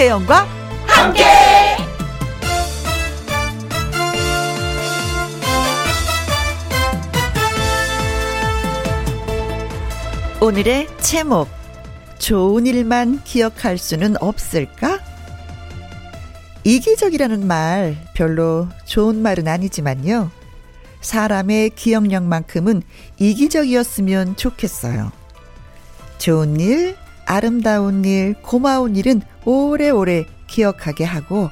김혜영과 함께. 오늘의 제목 좋은 일만 기억할 수는 없을까? 이기적이라는 말 별로 좋은 말은 아니지만요. 사람의 기억력만큼은 이기적이었으면 좋겠어요. 좋은 일, 아름다운 일, 고마운 일은 오래오래 기억하게 하고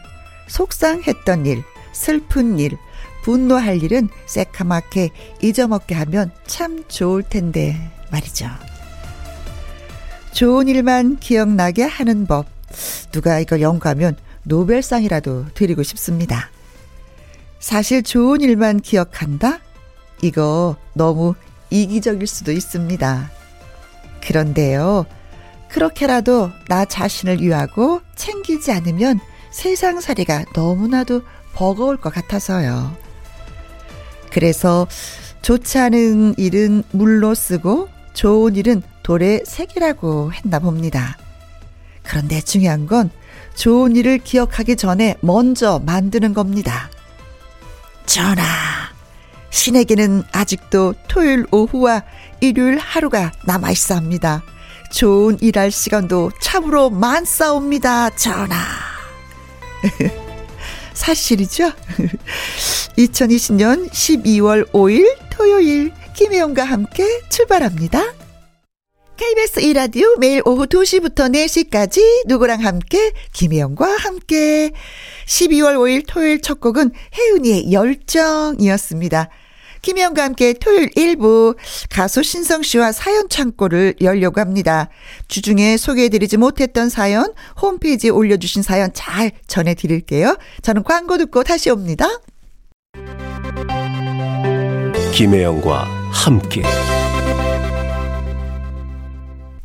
속상했던 일, 슬픈 일, 분노할 일은 새카맣게 잊어먹게 하면 참 좋을 텐데 말이죠. 좋은 일만 기억나게 하는 법. 누가 이걸 연구하면 노벨상이라도 드리고 싶습니다. 사실 좋은 일만 기억한다? 이거 너무 이기적일 수도 있습니다. 그런데요, 그렇게라도 나 자신을 위하고 챙기지 않으면 세상살이가 너무나도 버거울 것 같아서요. 그래서 좋지 않은 일은 물로 쓰고 좋은 일은 돌에 새기라고 했나 봅니다. 그런데 중요한 건 좋은 일을 기억하기 전에 먼저 만드는 겁니다. 전하, 신에게는 아직도 토요일 오후와 일요일 하루가 남아 있어 합니다. 좋은 일할 시간도 참으로 많사옵니다, 전하. 사실이죠? 2020년 12월 5일 토요일 김혜영과 함께 출발합니다. KBS 1라디오 매일 오후 2시부터 4시까지 누구랑 함께 김혜영과 함께 12월 5일 토요일 첫 곡은 혜은이의 열정이었습니다. 김혜영과 함께 토요일 1부 가수 신성 씨와 사연 창고를 열려고 합니다. 주중에 소개해드리지 못했던 사연 홈페이지에 올려주신 사연 잘 전해드릴게요. 저는 광고 듣고 다시 옵니다. 김혜영과 함께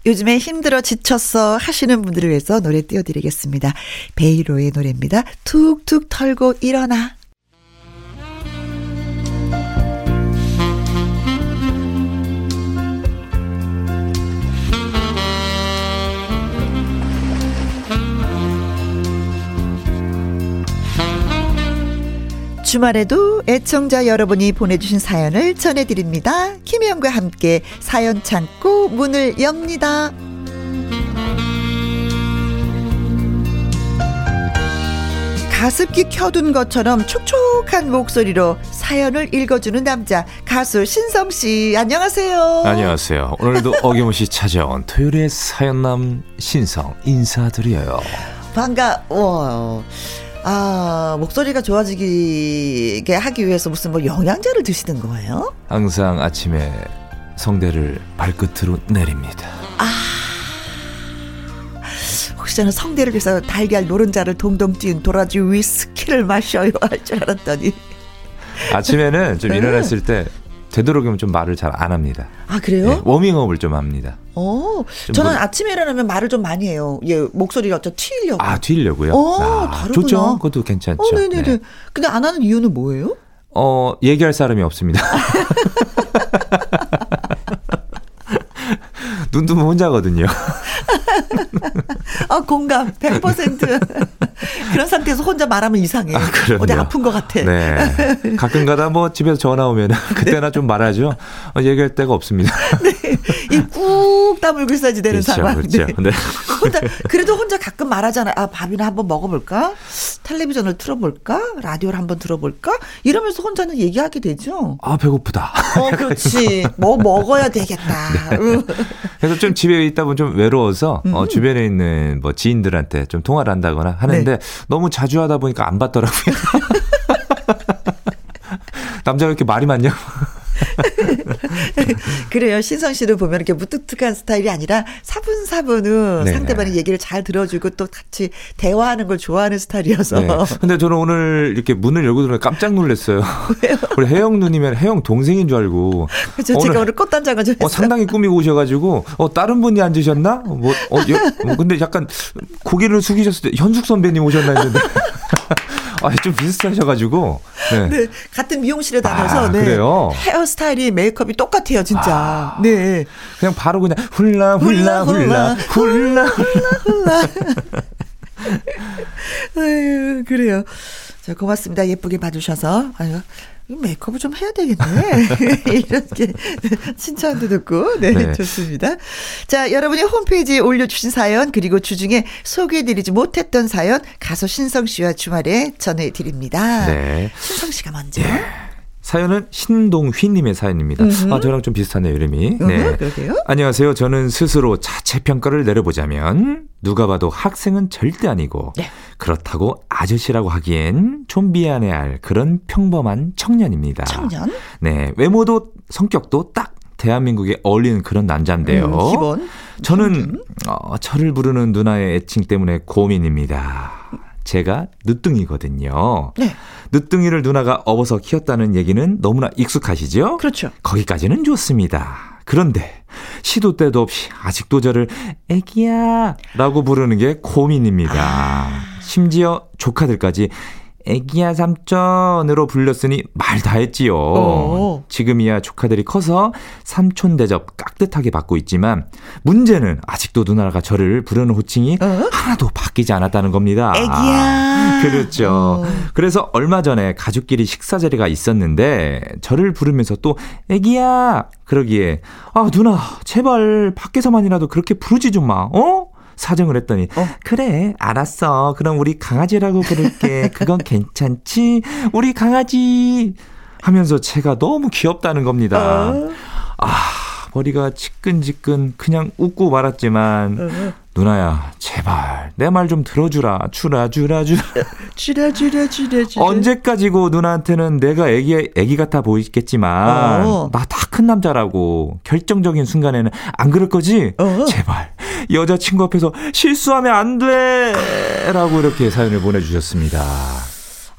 요즘에 힘들어 지쳤어 하시는 분들을 위해서 노래 띄워드리겠습니다. 베이로의 노래입니다. 툭툭 털고 일어나. 주말에도 애청자 여러분이 보내주신 사연을 전해드립니다. 김혜영과 함께 사연 창고 문을 엽니다. 가습기 켜둔 것처럼 촉촉한 목소리로 사연을 읽어주는 남자 가수 신성 씨 안녕하세요. 안녕하세요. 오늘도 어김없이 찾아온 토요일의 사연남 신성 인사드려요. 반가워. 아, 목소리가 좋아지게 하기 위해서 무슨 뭐 영양제를 드시는 거예요? 항상 아침에 성대를 발끝으로 내립니다. 아. 혹시 저는 성대를 위해서 달걀 노른자를 동동 뛴 도라지 위스키를 마셔요 할 줄 알았더니. 아침에는 좀 일어났을 때 되도록이면 좀 말을 잘 안 합니다. 아 그래요? 네, 워밍업을 좀 합니다. 어, 저는 뭐, 아침에 일어나면 말을 좀 많이 해요. 예, 목소리가 좀 튀려고. 아, 튀려고요? 어, 아, 다르구나. 좋죠. 그것도 괜찮죠. 어, 네네네. 네. 근데 안 하는 이유는 뭐예요? 어, 얘기할 사람이 없습니다. 눈 뜨면 혼자거든요. 아, 공감 100%. 그런 상태에서 혼자 말하면 이상해. 아, 어디 아픈 것 같아. 네. 가끔 가다 뭐 집에서 전화 오면 그때나 네. 좀 말하죠. 어, 얘기할 데가 없습니다. 네. 이꾹 다물고 있어야지 되는 그렇죠, 상황. 그렇죠. 네. 혼자, 그래도 혼자 가끔 말하잖아요. 아, 밥이나 한번 먹어볼까? 텔레비전을 틀어볼까? 라디오를 한번 들어볼까? 이러면서 혼자는 얘기하게 되죠. 아, 배고프다. 어, 그렇지. 뭐 먹어야 되겠다. 네. 그래서 좀 집에 있다 보면 좀 외로워 서 어, 음. 어, 주변에 있는 뭐 지인들한테 좀 통화를 한다거나 하는데 네. 너무 자주 하다 보니까 안 받더라고요. 남자가 이렇게 말이 많냐고. 그래요. 신성 씨를 보면 이렇게 무뚝뚝한 스타일이 아니라 사분사분은 네. 상대방의 얘기를 잘 들어주고 또 같이 대화하는 걸 좋아하는 스타일이어서. 네. 근데 저는 오늘 이렇게 문을 열고 들어가 깜짝 놀랐어요. 왜요? 우리 혜영 누님은 혜영 동생인 줄 알고. 그렇죠. 제가 오늘 꽃단장을 좀 어, 상당히 꾸미고 오셔가지고 어 다른 분이 앉으셨나? 뭐, 어, 여, 뭐 근데 약간 고개를 숙이셨을 때 현숙 선배님 오셨나 했는데. 아, 좀 비슷하셔가지고. 네. 네. 같은 미용실에 다녀서. 아, 네. 그래요? 헤어스타일이 메이크업이 똑같아요, 진짜. 아, 네. 그냥 바로 그냥 훌라, 훌라, 훌라, 훌라, 훌라, 훌라. 훌라. 아유, 그래요. 자, 고맙습니다. 예쁘게 봐주셔서. 아유, 메이크업을 좀 해야 되겠네. 이렇게 칭찬도 듣고, 네, 네, 좋습니다. 자, 여러분이 홈페이지에 올려주신 사연, 그리고 주중에 소개해드리지 못했던 사연, 가수 신성 씨와 주말에 전해드립니다. 네. 신성 씨가 먼저. 네. 사연은 신동휘님의 사연입니다. 아, 저랑 좀 비슷하네요, 이름이. 네. 그러게요. 안녕하세요. 저는 스스로 자체평가를 내려보자면, 누가 봐도 학생은 절대 아니고, 네. 그렇다고 아저씨라고 하기엔 좀 미안해야 할 그런 평범한 청년입니다. 청년? 네. 외모도 성격도 딱 대한민국에 어울리는 그런 남자인데요. 음, 기본. 저는, 어, 저를 부르는 누나의 애칭 때문에 고민입니다. 제가 늦둥이거든요. 네. 늦둥이를 누나가 업어서 키웠다는 얘기는 너무나 익숙하시죠? 그렇죠. 거기까지는 좋습니다. 그런데 시도 때도 없이 아직도 저를 애기야 라고 부르는 게 고민입니다. 아. 심지어 조카들까지 애기야 삼촌으로 불렸으니 말 다 했지요. 어. 지금이야 조카들이 커서 삼촌 대접 깍듯하게 받고 있지만 문제는 아직도 누나가 저를 부르는 호칭이 어? 하나도 바뀌지 않았다는 겁니다. 애기야. 그렇죠. 어. 그래서 얼마 전에 가족끼리 식사 자리가 있었는데 저를 부르면서 또 애기야 그러기에 아 누나 제발 밖에서만이라도 그렇게 부르지 좀 마. 어? 사정을 했더니 어. 그래 알았어 그럼 우리 강아지라고 부를게 그건 괜찮지 우리 강아지 하면서 제가 너무 귀엽다는 겁니다 어. 아 머리가 지끈지끈 그냥 웃고 말았지만 어. 누나야, 제발 내 말 좀 들어주라. 주라 주라 주라. 주라 주라 주라 주라. 언제까지고 누나한테는 내가 애기 애기 같아 보이겠지만 어. 나다 큰 남자라고 결정적인 순간에는 안 그럴 거지? 어. 제발 여자친구 앞에서 실수하면 안 돼라고 이렇게 사연을 보내주셨습니다.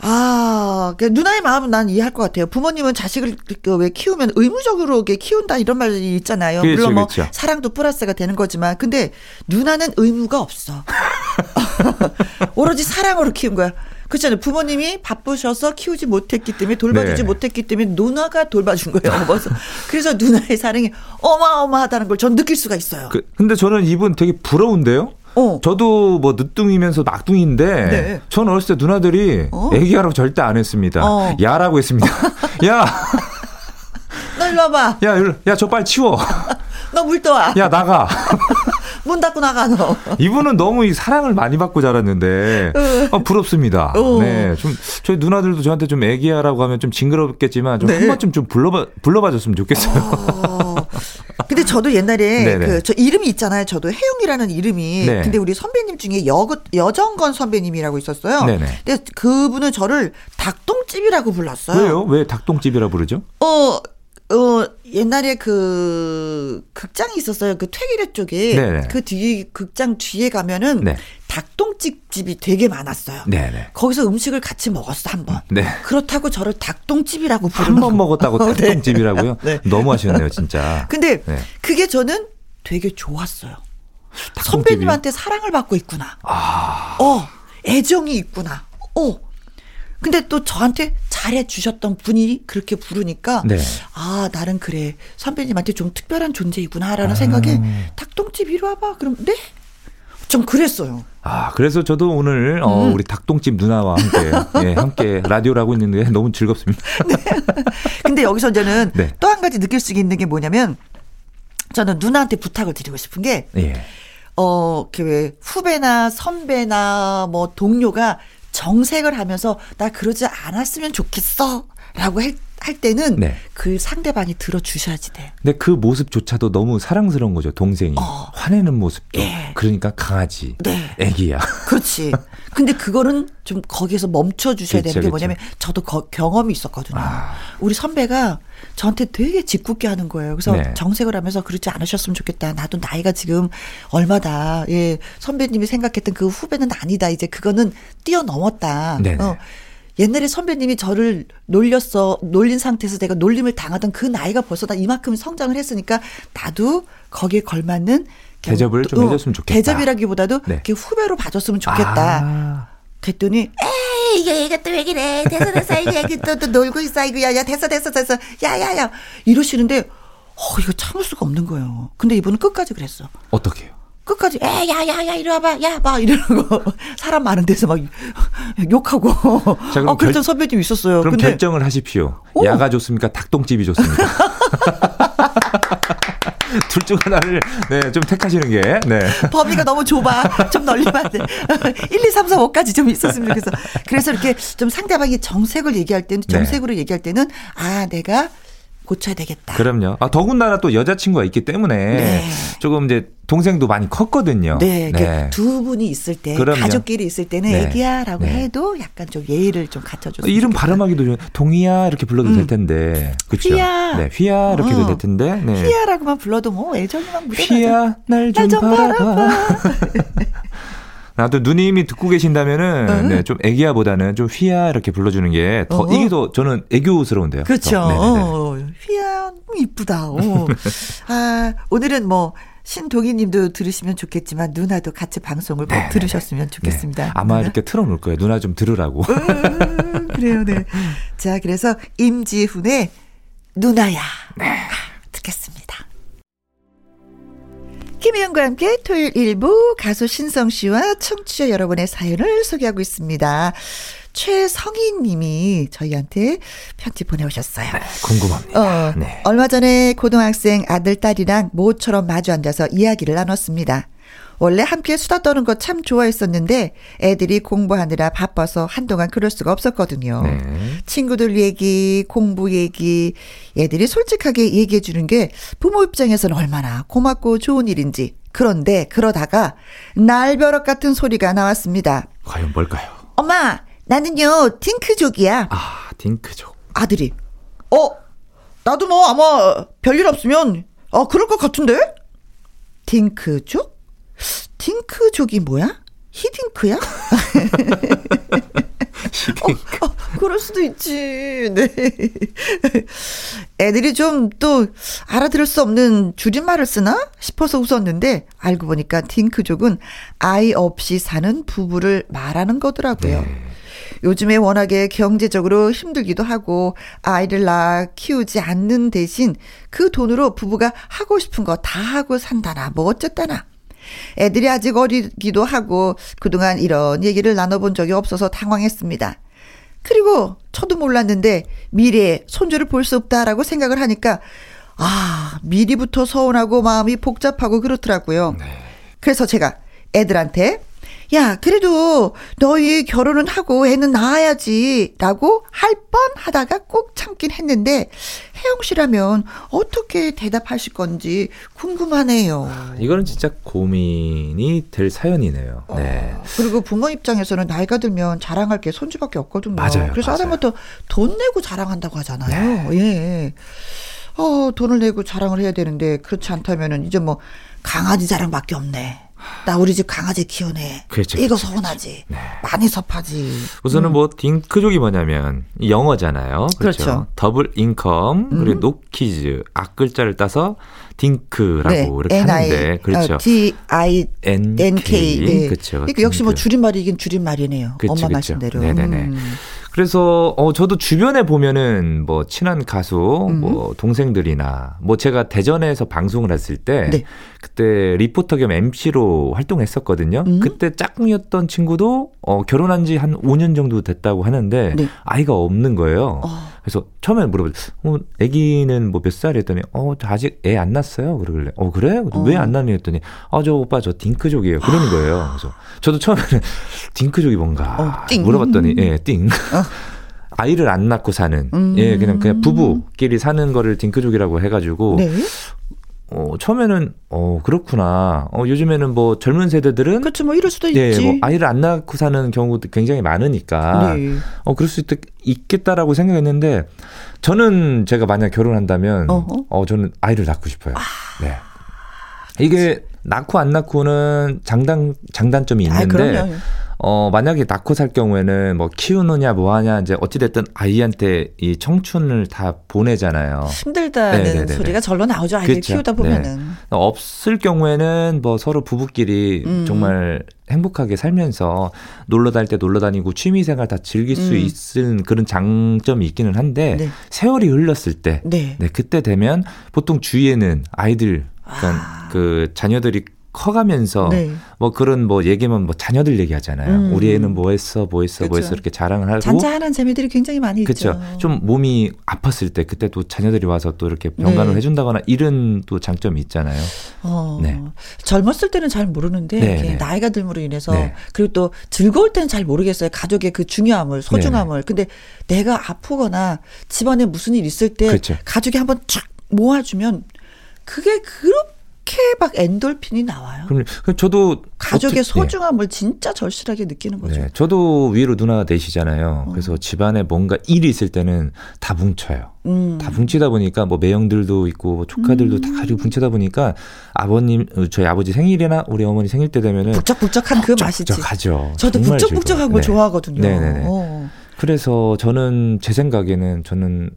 아, 그 누나의 마음은 난 이해할 것 같아요. 부모님은 자식을 그왜 키우면 의무적으로 키운다 이런 말이 있잖아요. 그렇죠, 물론 뭐 그렇죠. 사랑도 플러스가 되는 거지만, 근데 누나는 의무가 없어. 오로지 사랑으로 키운 거야. 그렇잖아요. 부모님이 바쁘셔서 키우지 못했기 때문에 돌봐주지 네. 못했기 때문에 누나가 돌봐준 거예요. 그래서, 그래서 누나의 사랑이 어마어마하다는 걸 전 느낄 수가 있어요. 그, 근데 저는 이분 되게 부러운데요. 어. 저도 뭐 늦둥이면서 낙둥인데 네. 전 어렸을 때 누나들이 어? 애기야라고 절대 안 했습니다. 어. 야라고 했습니다. 야. 너 일로 와봐. 야, 일로, 야, 저 빨리 치워. 너 물 떠와. 야, 나가. 문 닫고 나가 너. 이분은 너무 이 사랑을 많이 받고 자랐는데 어, 부럽습니다. 어. 네, 좀 저희 누나들도 저한테 좀 애기야라고 하면 좀 징그럽겠지만 좀한 네. 번쯤 좀 불러봐 불러봐줬으면 좋겠어요. 어. 근데 저도 옛날에 그 저 이름이 있잖아요. 저도 혜영이라는 이름이. 네. 근데 우리 선배님 중에 여 여정건 선배님이라고 있었어요. 네네. 근데 그분은 저를 닭똥집이라고 불렀어요. 왜요? 왜 닭똥집이라 고 부르죠? 어 어, 옛날에 그 극장이 있었어요. 그 퇴기래 쪽에 네네. 그 뒤에 극장 뒤에 가면은 네. 닭똥집 집이 되게 많았어요. 네네. 거기서 음식을 같이 먹었어 한 번. 네. 그렇다고 저를 닭똥집이라고 부르는 한번 먹었다고 어, 네. 닭똥집이라고 네. 너무 하셨네요, 진짜. 근데 네. 그게 저는 되게 좋았어요. 선배님한테 사랑을 받고 있구나. 아. 어, 애정이 있구나. 어, 근데 또 저한테 잘해 주셨던 분이 그렇게 부르니까 네. 아 나는 그래 선배님한테 좀 특별한 존재이구나라는 아. 생각에 닭똥집 이리 와봐 그럼 네? 좀 그랬어요. 아, 그래서 저도 오늘 어, 음. 우리 닭똥집 누나와 함께 예, 함께 라디오를 하고 있는데 너무 즐겁습니다. 네. 근데 여기서 저는 네. 또한 가지 느낄 수 있는 게 뭐냐면 저는 누나한테 부탁을 드리고 싶은 게 예. 어, 그왜 후배나 선배나 뭐 동료가 정색을 하면서 나 그러지 않았으면 좋겠어. 라고 할, 할 때는 네. 그 상대방이 들어주셔야지 돼. 근데 그 모습조차도 너무 사랑스러운 거죠, 동생이. 어. 화내는 모습도. 예. 그러니까 강아지. 네. 애기야. 그렇지. 근데 그거는 좀 거기에서 멈춰 주셔야 되는 게 뭐냐면 저도 거, 경험이 있었거든요. 아. 우리 선배가 저한테 되게 짓궂게 하는 거예요. 그래서 네. 정색을 하면서 그러지 않으셨으면 좋겠다. 나도 나이가 지금 얼마다. 예. 선배님이 생각했던 그 후배는 아니다. 이제 그거는 뛰어넘었다. 네. 어. 옛날에 선배님이 저를 놀렸어, 놀린 상태에서 내가 놀림을 당하던 그 나이가 벌써 다 이만큼 성장을 했으니까 나도 거기에 걸맞는 대접을 좀 어, 해줬으면 좋겠다. 대접이라기보다도 네. 후배로 봐줬으면 좋겠다. 아. 그랬더니 에이 이게 이게 또왜 그래 됐어 됐어 이게 또, 또 놀고 있어 이거 야야 됐어 됐어 됐어 야야야 이러시는데 어 이거 참을 수가 없는 거예요. 근데 이분은 끝까지 그랬어. 어떻게요? 끝까지 에 야야야 이리 와봐 야 막 이러고 사람 많은 데서 막 욕하고 자, 그럼 어 그랬던 결, 선배님 있었어요. 그럼 근데, 결정을 하십시오. 오. 야가 좋습니까? 닭똥집이 좋습니까? 둘중 하나를 네, 좀 택하시는 게 네. 범위가 너무 좁아. 좀 넓히면 돼. 1, 2, 3, 4, 5까지 좀 있었으면 좋겠어. 그래서 이렇게 좀 상대방이 정색을 얘기할 때는 네. 정색으로 네. 얘기할 때는 아, 내가 고쳐야 되겠다. 그럼요. 아, 더군다나 또 여자친구가 있기 때문에 네. 조금 이제 동생도 많이 컸거든요. 네. 네. 두 분이 있을 때, 그럼요. 가족끼리 있을 때는 네. 애기야라고 네. 해도 약간 좀 예의를 좀 갖춰줘서. 이름 발음하기도 좀 동이야 이렇게 불러도 음. 될 텐데. 그렇죠. 휘야. 네, 휘야 이렇게 어. 될 텐데. 네. 휘야라고만 불러도 뭐 애정이 막 묻어. 휘야 날좀 바라봐. 나도 누님이 듣고 계신다면은 응. 네, 좀 애기야보다는 좀 휘야 이렇게 불러주는 게더 어. 이게 더 저는 애교스러운데요. 그렇죠. 어, 휘야 이쁘다. 어. 아 오늘은 뭐 신동희님도 들으시면 좋겠지만 누나도 같이 방송을 꼭 들으셨으면 좋겠습니다. 네. 아마 이렇게 틀어놓을 거예요. 누나 좀 들으라고. 음, 그래요, 네. 자, 그래서 임지훈의 누나야 네. 듣겠습니다. 김혜영과 함께 토요일 일부 가수 신성 씨와 청취자 여러분의 사연을 소개하고 있습니다. 최성희 님이 저희한테 편지 보내오셨어요. 네, 궁금합니다. 어, 네. 얼마 전에 고등학생 아들, 딸이랑 모처럼 마주 앉아서 이야기를 나눴습니다. 원래 함께 수다 떠는 거 참 좋아했었는데 애들이 공부하느라 바빠서 한동안 그럴 수가 없었거든요. 네. 친구들 얘기, 공부 얘기, 애들이 솔직하게 얘기해 주는 게 부모 입장에서는 얼마나 고맙고 좋은 일인지. 그런데 그러다가 날벼락 같은 소리가 나왔습니다. 과연 뭘까요? 엄마, 나는요 딩크족이야. 아, 딩크족. 아들이. 어, 나도 뭐 아마 별일 없으면 어 그럴 것 같은데. 딩크족? 딩크족이 뭐야? 히딩크야? 어, 어, 그럴 수도 있지. 네. 애들이 좀 또 알아들을 수 없는 줄임말을 쓰나 싶어서 웃었는데 알고 보니까 딩크족은 아이 없이 사는 부부를 말하는 거더라고요. 네. 요즘에 워낙에 경제적으로 힘들기도 하고 아이를 낳아 키우지 않는 대신 그 돈으로 부부가 하고 싶은 거 다 하고 산다나 뭐 어쨌다나 애들이 아직 어리기도 하고 그동안 이런 얘기를 나눠본 적이 없어서 당황했습니다. 그리고 저도 몰랐는데 미래에 손주를 볼 수 없다라고 생각을 하니까 아, 미리부터 서운하고 마음이 복잡하고 그렇더라고요. 네. 그래서 제가 애들한테 야, 그래도 너희 결혼은 하고 애는 낳아야지. 라고 할 뻔 하다가 꼭 참긴 했는데, 혜영 씨라면 어떻게 대답하실 건지 궁금하네요. 아, 이거는 진짜 고민이 될 사연이네요. 어, 네. 그리고 부모 입장에서는 나이가 들면 자랑할 게 손주밖에 없거든요. 맞아요. 그래서 하다못해 돈 내고 자랑한다고 하잖아요. 네. 예. 어, 돈을 내고 자랑을 해야 되는데, 그렇지 않다면은 이제 뭐, 강아지 자랑밖에 없네. 나 우리 집 강아지 키우네. 그렇죠, 이거 그렇죠, 서운하지. 네. 많이 섭하지. 우선은 음. 뭐 딩크족이 뭐냐면 영어잖아요. 그렇죠. 그렇죠. double income 그리고 음. no kids 앞글자를 따서 딩크라고 네. 이렇게 N-I, 하는데 그렇죠. 어, D I N K. 네. 그렇죠. 그러니까 역시 뭐 줄임말이긴 줄임말이네요. 그쵸, 엄마 그쵸. 말씀대로. 네네네. 음. 그래서 어 저도 주변에 보면은 뭐 친한 가수 음. 뭐 동생들이나 뭐 제가 대전에서 방송을 했을 때 네. 그때 리포터 겸 MC로 활동했었거든요. 음. 그때 짝꿍이었던 친구도 어 결혼한 지 한 5년 정도 됐다고 하는데 네. 아이가 없는 거예요. 어. 그래서 처음에 물어봤어요. 어, 아기는 뭐 몇 살? 했더니 어, 저 아직 애 안 낳았어요. 그러길래 어, 그래? 어. 왜안 낳니? 했더니 어, 저 오빠 저 딩크족이에요. 그러는 거예요. 그래서 저도 처음에는 딩크족이 뭔가 어, 물어봤더니 예, 띵. 어. 아이를 안 낳고 사는 음. 예 그냥 그냥 부부끼리 사는 거를 딩크족이라고 해가지고 네. 어, 처음에는, 어, 그렇구나. 어, 요즘에는 뭐 젊은 세대들은. 그렇죠. 뭐 이럴 수도 예, 있지. 뭐 아이를 안 낳고 사는 경우도 굉장히 많으니까. 네. 어, 그럴 수 있, 있겠다라고 생각했는데, 저는 제가 만약 결혼한다면, 어허. 어, 저는 아이를 낳고 싶어요. 아. 네. 이게 낳고 안 낳고는 장단, 장단점이 아, 있는데, 아, 어, 만약에 낳고 살 경우에는 뭐 키우느냐 뭐 하냐 이제 어찌됐든 아이한테 이 청춘을 다 보내잖아요. 힘들다는 네네네네. 소리가 절로 나오죠. 아이를 그렇죠. 키우다 보면은. 네. 없을 경우에는 뭐 서로 부부끼리 음. 정말 행복하게 살면서 놀러 다닐 때 놀러 다니고 취미 생활 다 즐길 수 음. 있는 그런 장점이 있기는 한데 네. 세월이 흘렀을 때 네. 네. 그때 되면 보통 주위에는 아이들 그러니까 아. 그 자녀들이 커가면서 네. 뭐 그런 뭐 얘기면 뭐 자녀들 얘기하잖아요. 음. 우리 애는 뭐 했어, 뭐 했어, 뭐 그렇죠. 했어 이렇게 자랑을 하고 잔잔한 재미들이 굉장히 많이 있죠. 그렇죠. 좀 몸이 아팠을 때 그때 또 자녀들이 와서 또 이렇게 병간을 네. 해준다거나 이런 또 장점이 있잖아요. 어, 네. 젊었을 때는 잘 모르는데 네, 네. 나이가 들므로 인해서 네. 그리고 또 즐거울 때는 잘 모르겠어요. 가족의 그 중요함을 소중함을. 근데 내가 아프거나 집안에 무슨 일 있을 때 그렇죠. 가족이 한번 쫙 모아주면 그게 그렇게 막 엔돌핀이 나와요. 그럼 저도 가족의 어떻게- 네. 소중함을 진짜 절실하게 느끼는 거죠. 네, 저도 위로 누나가 넷이잖아요. 그래서 집안에 뭔가 일이 있을 때는 다 뭉쳐요. 음. 다 뭉치다 보니까 뭐 매형들도 있고 뭐 조카들도 다 이렇게 뭉치다 보니까 아버님 어, 저희 아버지 생일이나 우리 어머니 생일 때 되면은 북적북적한 그 맛이지. 저도 정말 북적북적한 걸 즐거워요. 네. 좋아하거든요. 네네네. 어. 그래서 저는 제 생각에는 저는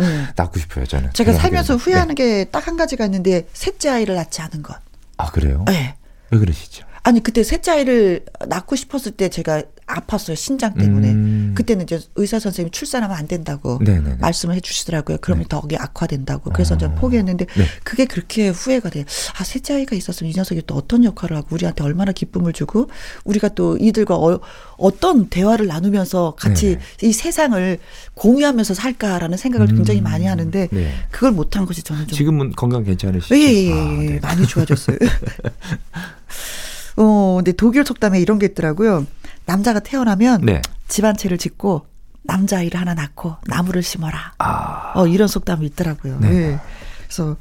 음. 낳고 싶어요. 저는 제가 살면서 게. 후회하는 네. 게딱 한 가지가 있는데 셋째 아이를 낳지 않은 것. 아 그래요? 네. 왜 그러시죠? 아니 그때 셋째 아이를 낳고 싶었을 때 제가 아팠어요 신장 때문에. 음. 그때는 이제 의사 선생님이 출산하면 안 된다고 네네네. 말씀을 해주시더라고요. 그러면 더 이게 악화된다고. 그래서 어. 저는 포기했는데 네. 그게 그렇게 후회가 돼요. 아 셋째 아이가 있었으면 이 녀석이 또 어떤 역할을 하고 우리한테 얼마나 기쁨을 주고 우리가 또 이들과 어, 어떤 대화를 나누면서 같이 이 세상을 공유하면서 살까라는 생각을 굉장히 많이 하는데 네. 그걸 못한 것이 저는 좀 지금은 건강 괜찮으시죠? 예, 예, 예, 아, 예. 네. 많이 좋아졌어요. 어, 근데 독일 속담에 이런 게 있더라고요. 남자가 태어나면 네. 집안채를 짓고 남자아이를 하나 낳고 나무를 심어라. 아, 어, 이런 속담이 있더라고요. 네. 예. 그래서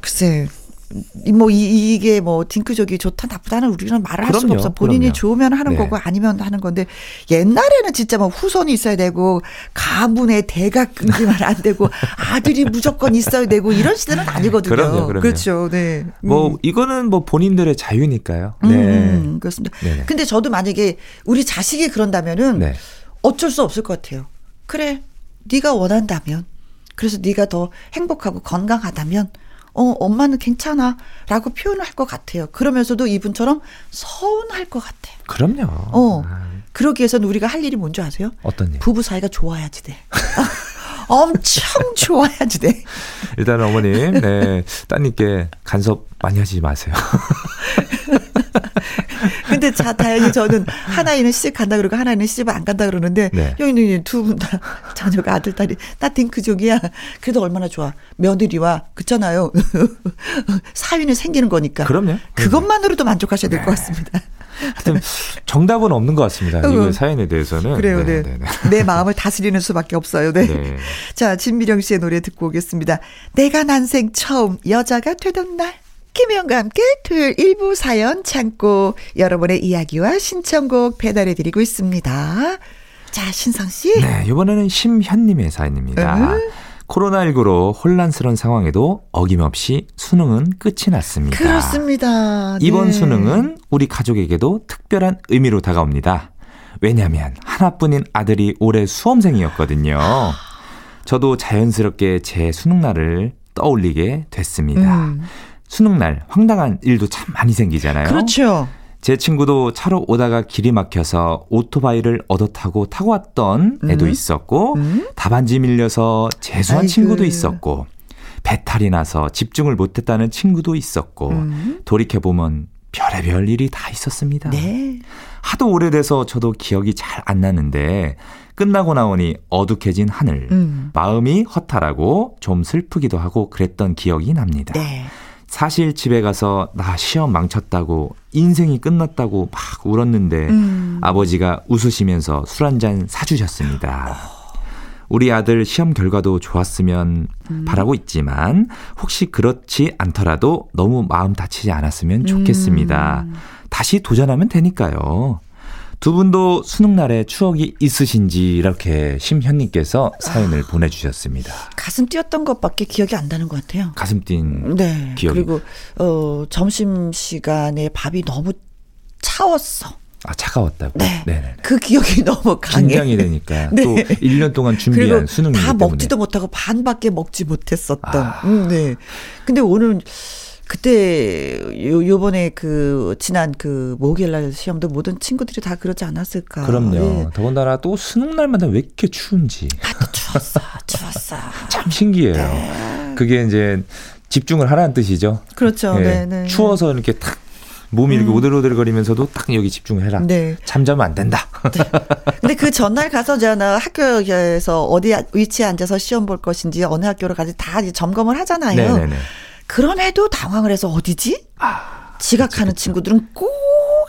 글쎄 이- 뭐 이, 이게 뭐 딩크족이 좋다 나쁘다는 우리는 말을 할 수가 없어. 본인이 그럼요. 좋으면 하는 네. 거고 아니면 하는 건데 옛날에는 진짜 뭐 후손이 있어야 되고 가문의 대가 끊기면 안 되고 아들이 무조건 있어야 되고 이런 시대는 아니거든요. 그럼요, 그럼요. 그렇죠. 네. 뭐 음. 이거는 뭐 본인들의 자유니까요. 음, 네. 음, 그렇습니다. 네네. 근데 저도 만약에 우리 자식이 그런다면은 네. 어쩔 수 없을 것 같아요. 그래, 네가 원한다면, 그래서 네가 더 행복하고 건강하다면, 어 엄마는 괜찮아 라고 표현을 할 것 같아요. 그러면서도 이분처럼 서운할 것 같아요. 그럼요. 어, 아, 그러기 위해서는 우리가 할 일이 뭔지 아세요? 어떤 일? 부부 사이가 좋아야지 돼. 엄청 좋아야지 돼. 일단 어머님, 네, 따님께 간섭 많이 하지 마세요. 근데 자, 다행히 저는 하나이는 시집 간다 그러고 하나이는 시집을 안 간다 그러는데 네. 여기는 두분 다 자녀가 아들 딸이 나 딩크족이야. 그래도 얼마나 좋아. 며느리와 그렇잖아요. 사위는 생기는 거니까. 그럼요. 그것만으로도 만족하셔야 될 것 같습니다. 하여튼 정답은 없는 것 같습니다. 어. 이거 사연에 대해서는. 그래요, 네. 네, 네. 내 마음을 다스리는 수밖에 없어요. 네. 네. 자, 진미령 씨의 노래 듣고 오겠습니다. 내가 난생 처음 여자가 되던 날. 김혜영과 함께 토요일 일부 사연 창고 여러분의 이야기와 신청곡 배달해드리고 있습니다. 자, 신성 씨. 네, 이번에는 심현님의 사연입니다. 음. 코로나19로 혼란스러운 상황에도 어김없이 수능은 끝이 났습니다. 그렇습니다. 이번 네. 수능은 우리 가족에게도 특별한 의미로 다가옵니다. 왜냐하면 하나뿐인 아들이 올해 수험생이었거든요. 저도 자연스럽게 제 수능날을 떠올리게 됐습니다. 음, 수능날 황당한 일도 참 많이 생기잖아요. 그렇죠. 제 친구도 차로 오다가 길이 막혀서 오토바이를 얻어 타고 타고 왔던 애도 음. 있었고 음? 답안지 밀려서 재수한 아이고. 친구도 있었고 배탈이 나서 집중을 못했다는 친구도 있었고 음. 돌이켜 보면 별의별 일이 다 있었습니다. 네. 하도 오래돼서 저도 기억이 잘 안 나는데 끝나고 나오니 어둑해진 하늘, 음. 마음이 허탈하고 좀 슬프기도 하고 그랬던 기억이 납니다. 네. 사실 집에 가서 나 시험 망쳤다고 인생이 끝났다고 막 울었는데 음. 아버지가 웃으시면서 술 한 잔 사주셨습니다. 우리 아들 시험 결과도 좋았으면 음. 바라고 있지만 혹시 그렇지 않더라도 너무 마음 다치지 않았으면 좋겠습니다. 음. 다시 도전하면 되니까요. 두 분도 수능날에 추억이 있으신지 이렇게 심현님께서 사연을 아. 보내주셨습니다. 가슴 뛰었던 것밖에 기억이 안 나는 것 같아요. 가슴 뛴 네. 기억이- 그리고 어 점심 시간에 밥이 너무 차웠어. 아, 차가웠다고. 네. 네네. 그 기억이 너무 강해. 긴장이 되니까 네. 또 1년 동안 준비한 그리고 수능이기 다 때문에 먹지도 못하고 반밖에 먹지 못했었던. 아. 음, 네. 근데 오늘 그때 요 요번에 그 지난 그 목요일 날 시험도 모든 친구들이 다 그러지 않았을까. 그럼요. 예. 더군다나 또 수능 날마다 왜 이렇게 추운지 아, 또 추웠어, 추웠어. 참 신기해요. 네. 그게 이제 집중을 하라는 뜻이죠. 그렇죠. 예, 네, 네. 추워서 이렇게 탁 몸이 이렇게 오들오들거리면서도 딱 여기 집중해라. 네. 잠자면 안 된다. 근데 그 전날 가서 저나 학교에서 어디 위치에 앉아서 시험 볼 것인지 어느 학교로 가지 다 점검을 하잖아요. 네네네. 그럼에도 당황을 해서 어디지? 지각하는 친구들은 꼭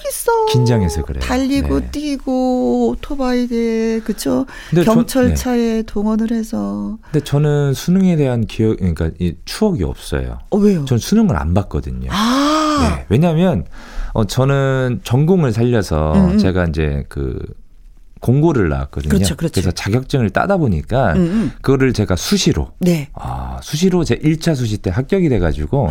있어. 긴장해서 그래요. 달리고 네. 뛰고 오토바이에 그쵸 경찰차에 동원을 해서 근데 저는 수능에 대한 기억, 그러니까 이 추억이 없어요. 어 왜요? 전 수능을 안 봤거든요. 아 네. 왜냐하면 어 저는 전공을 살려서 음, 음. 제가 이제 그 공고를 나왔거든요. 그렇죠, 그렇죠. 래서 자격증을 따다 보니까 음, 음. 그거를 제가 수시로 네. 아 수시로 제 1차 수시 때 합격이 돼 가지고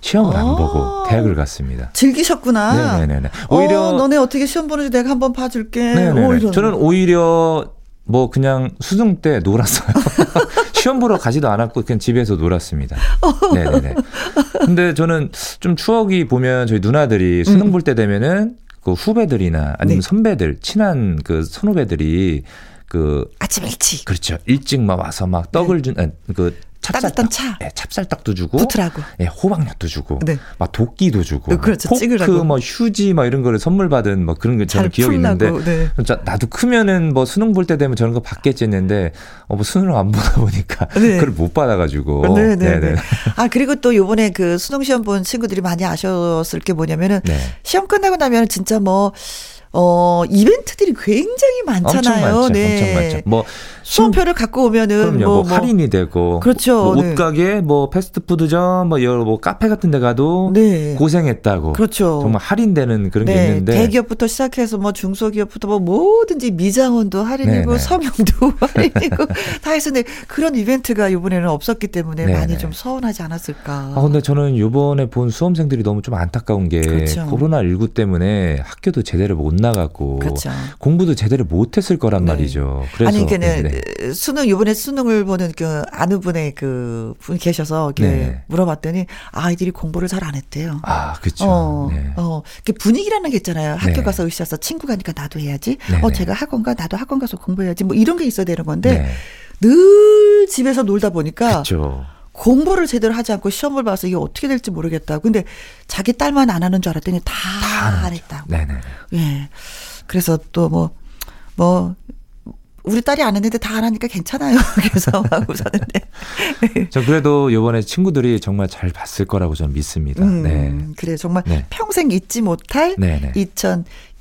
시험을 아. 안 보고 대학을 갔습니다. 즐기셨구나. 네네네. 오히려 어, 너네 어떻게 시험 보는지 내가 한번 봐줄게. 네네네. 저는 오히려 뭐 그냥 수능 때 놀았어요. 시험 보러 가지도 않았고 그냥 집에서 놀았습니다. 네네네. 근데 저는 좀 추억이 보면 저희 누나들이 수능 음. 볼때 되면은 그 후배들이나 아니면 네. 선배들 친한 그 선후배들이 그 아침 일찍. 그렇죠. 일찍 막 와서 막 떡을 준그 찹쌀떡 따뜻한 차. 예, 찹쌀떡도 주고 붙으라고. 예, 호박엿도 주고 네. 막 도끼도 주고 어, 그렇죠. 포크 찍으라고. 뭐 휴지 막 이런 거를 선물 받은 뭐 그런 게 저는 잘 기억이 있는데. 네. 나도 크면은 뭐 수능 볼 때 되면 저런 거 받겠지 했는데 어 뭐 수능을 안 보다 보니까 네. 그걸 못 받아 가지고 네, 네, 네네. 네. 아, 그리고 또 요번에 그 수능 시험 본 친구들이 많이 아셨을 게 뭐냐면은 네. 시험 끝나고 나면 진짜 뭐, 어, 이벤트들이 굉장히 많잖아요. 엄청 많죠, 네. 엄청 많죠. 뭐 수험표를 갖고 오면은 그럼요. 뭐, 뭐, 뭐 할인이 되고 그렇죠. 뭐 네. 옷가게, 뭐 패스트푸드점, 뭐 여러 뭐 카페 같은 데 가도 네. 고생했다고 그렇죠. 정말 할인되는 그런 게 네, 있는데 대기업부터 시작해서 뭐 중소기업부터 뭐 뭐든지 미장원도 할인이고 네네. 서명도 할인이고 다 했었는데 그런 이벤트가 이번에는 없었기 때문에. 많이 좀 서운하지 않았을까. 아, 근데 저는 요번에 본 수험생들이 너무 좀 안타까운 게 그렇죠. 코로나 19 때문에 학교도 제대로 못 나갔고 그렇죠. 공부도 제대로 못 했을 거란 네. 말이죠. 그래서 아니, 그는 네. 수능, 이번에 수능을 보는 그 아는 분의 그 분이 계셔서 이렇게 네. 물어봤더니 아이들이 공부를 잘 안 했대요. 아, 그렇죠. 어, 네. 어, 그 분위기라는 게 있잖아요. 학교 네. 가서 으쌰서 친구 가 니까 나도 해야지. 네네. 어, 제가 학원 가, 나도 학원 가서 공부해야지. 뭐 이런 게 있어야 되는 건데 네. 늘 집에서 놀다 보니까 그렇죠. 공부를 제대로 하지 않고 시험을 봐서 이게 어떻게 될지 모르겠다. 근데 자기 딸만 안 하는 줄 알았더니 다 안 했다고. 네네. 예. 그래서 또 뭐, 뭐, 우리 딸이 안 했는데 다 안 하니까 괜찮아요. 그래서 하고 사는데. 저 그래도 요번에 친구들이 정말 잘 봤을 거라고 저는 믿습니다. 음, 네. 그래 정말 네. 평생 잊지 못할 네네.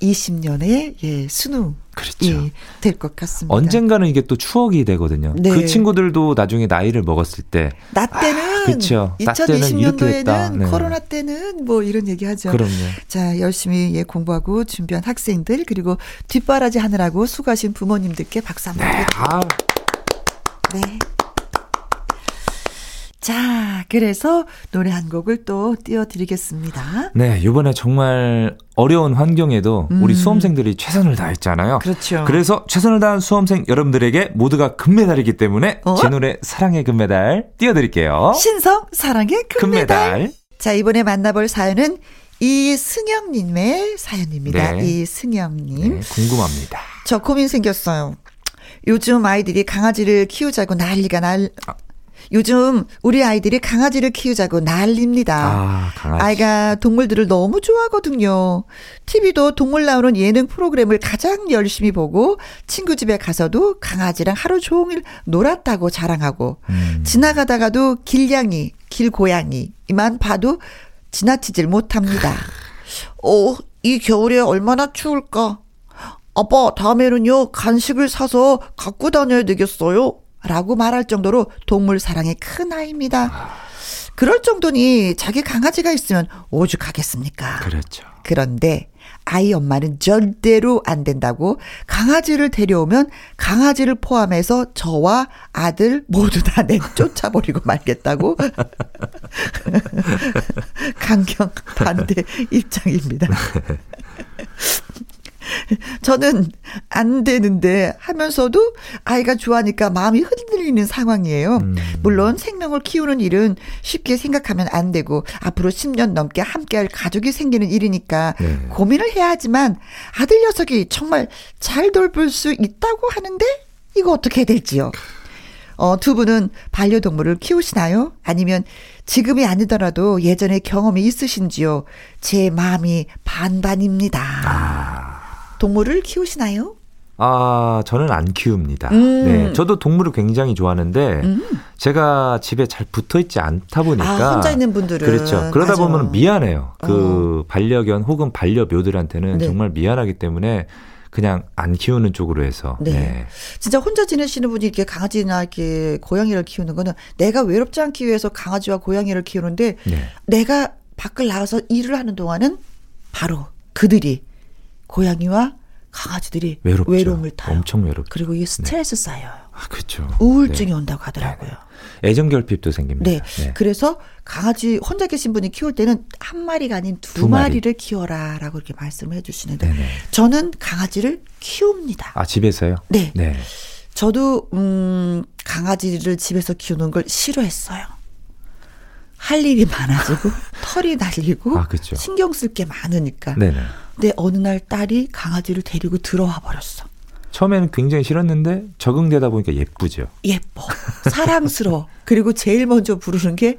2020년의 예, 수능이 그렇죠. 될것 같습니다. 언젠가는 이게 또 추억이 되거든요. 네. 그 친구들도 나중에 나이를 먹었을 때 나 때는 이렇게 됐다. 2020년도에는 네. 코로나 때는 뭐 이런 얘기 하죠. 그럼요. 자, 열심히 예 공부하고 준비한 학생들 그리고 뒷바라지 하느라고 수고하신 부모님들께 박수 한번 드립니다. 아, 네. 자, 그래서 노래 한 곡을 또 띄워드리겠습니다. 네, 이번에 정말 어려운 환경에도 우리 음. 수험생들이 최선을 다했잖아요. 그렇죠. 그래서 최선을 다한 수험생 여러분들에게 모두가 금메달이기 때문에 어? 제 노래 사랑의 금메달 띄워드릴게요. 신성 사랑의 금메달. 금메달. 자, 이번에 만나볼 사연은 이승영님의 사연입니다. 네. 이승영님. 네, 궁금합니다. 저 고민 생겼어요. 요즘 아이들이 강아지를 키우자고 난리가 날, 요즘 우리 아이들이 강아지를 키우자고 난립니다. 아, 강아지. 아이가 동물들을 너무 좋아하거든요. TV도 동물 나오는 예능 프로그램을 가장 열심히 보고 친구 집에 가서도 강아지랑 하루 종일 놀았다고 자랑하고 음. 지나가다가도 길냥이, 길고양이만 봐도 지나치질 못합니다. 어, 이 겨울에 얼마나 추울까? 아빠, 다음에는요, 간식을 사서 갖고 다녀야 되겠어요? 라고 말할 정도로 동물 사랑이 큰 아이입니다. 그럴 정도니 자기 강아지가 있으면 오죽하겠습니까? 그렇죠. 그런데 아이 엄마는 절대로 안 된다고 강아지를 데려오면 강아지를 포함해서 저와 아들 모두 다 내쫓아버리고 말겠다고 강경 반대 입장입니다. 저는 안 되는데 하면서도 아이가 좋아하니까 마음이 흔들리는 상황이에요. 음. 물론 생명을 키우는 일은 쉽게 생각하면 안 되고 앞으로 10년 넘게 함께할 가족이 생기는 일이니까 네. 고민을 해야 하지만 아들 녀석이 정말 잘 돌볼 수 있다고 하는데 이거 어떻게 해야 될지요? 어, 두 분은 반려동물을 키우시나요? 아니면 지금이 아니더라도 예전에 경험이 있으신지요? 제 마음이 반반입니다. 아. 동물을 키우시나요? 아, 저는 안 키웁니다. 음. 네. 저도 동물을 굉장히 좋아하는데, 음. 제가 집에 잘 붙어 있지 않다 보니까. 아, 혼자 있는 분들은. 그렇죠. 그러다 맞아. 보면 미안해요. 그 반려견 혹은 반려묘들한테는 네. 정말 미안하기 때문에 그냥 안 키우는 쪽으로 해서. 네. 네. 진짜 혼자 지내시는 분이 이렇게 강아지나 이렇게 고양이를 키우는 거는 내가 외롭지 않기 위해서 강아지와 고양이를 키우는데 네. 내가 밖을 나가서 일을 하는 동안은 바로 그들이 고양이와 강아지들이 외롭죠. 외로움을 타요. 엄청 외롭죠. 그리고 이게 스트레스 쌓여요. 아, 그렇죠. 우울증이 온다고 하더라고요. 애정 결핍도 생깁니다. 네. 그래서 강아지 혼자 계신 분이 키울 때는 한 마리가 아닌 두, 두 마리. 마리 를 키워라라고 이렇게 말씀을 해 주시는데. 저는 강아지를 키웁니다. 아, 집에서요? 네. 네. 저도 음 강아지를 집에서 키우는 걸 싫어했어요. 할 일이 많아지고 털이 날리고 아, 그쵸. 신경 쓸 게 많으니까. 네네. 근데 어느 날 딸이 강아지를 데리고 들어와 버렸어. 처음에는 굉장히 싫었는데 적응되다 보니까 예쁘죠. 예뻐, 사랑스러워. 그리고 제일 먼저 부르는 게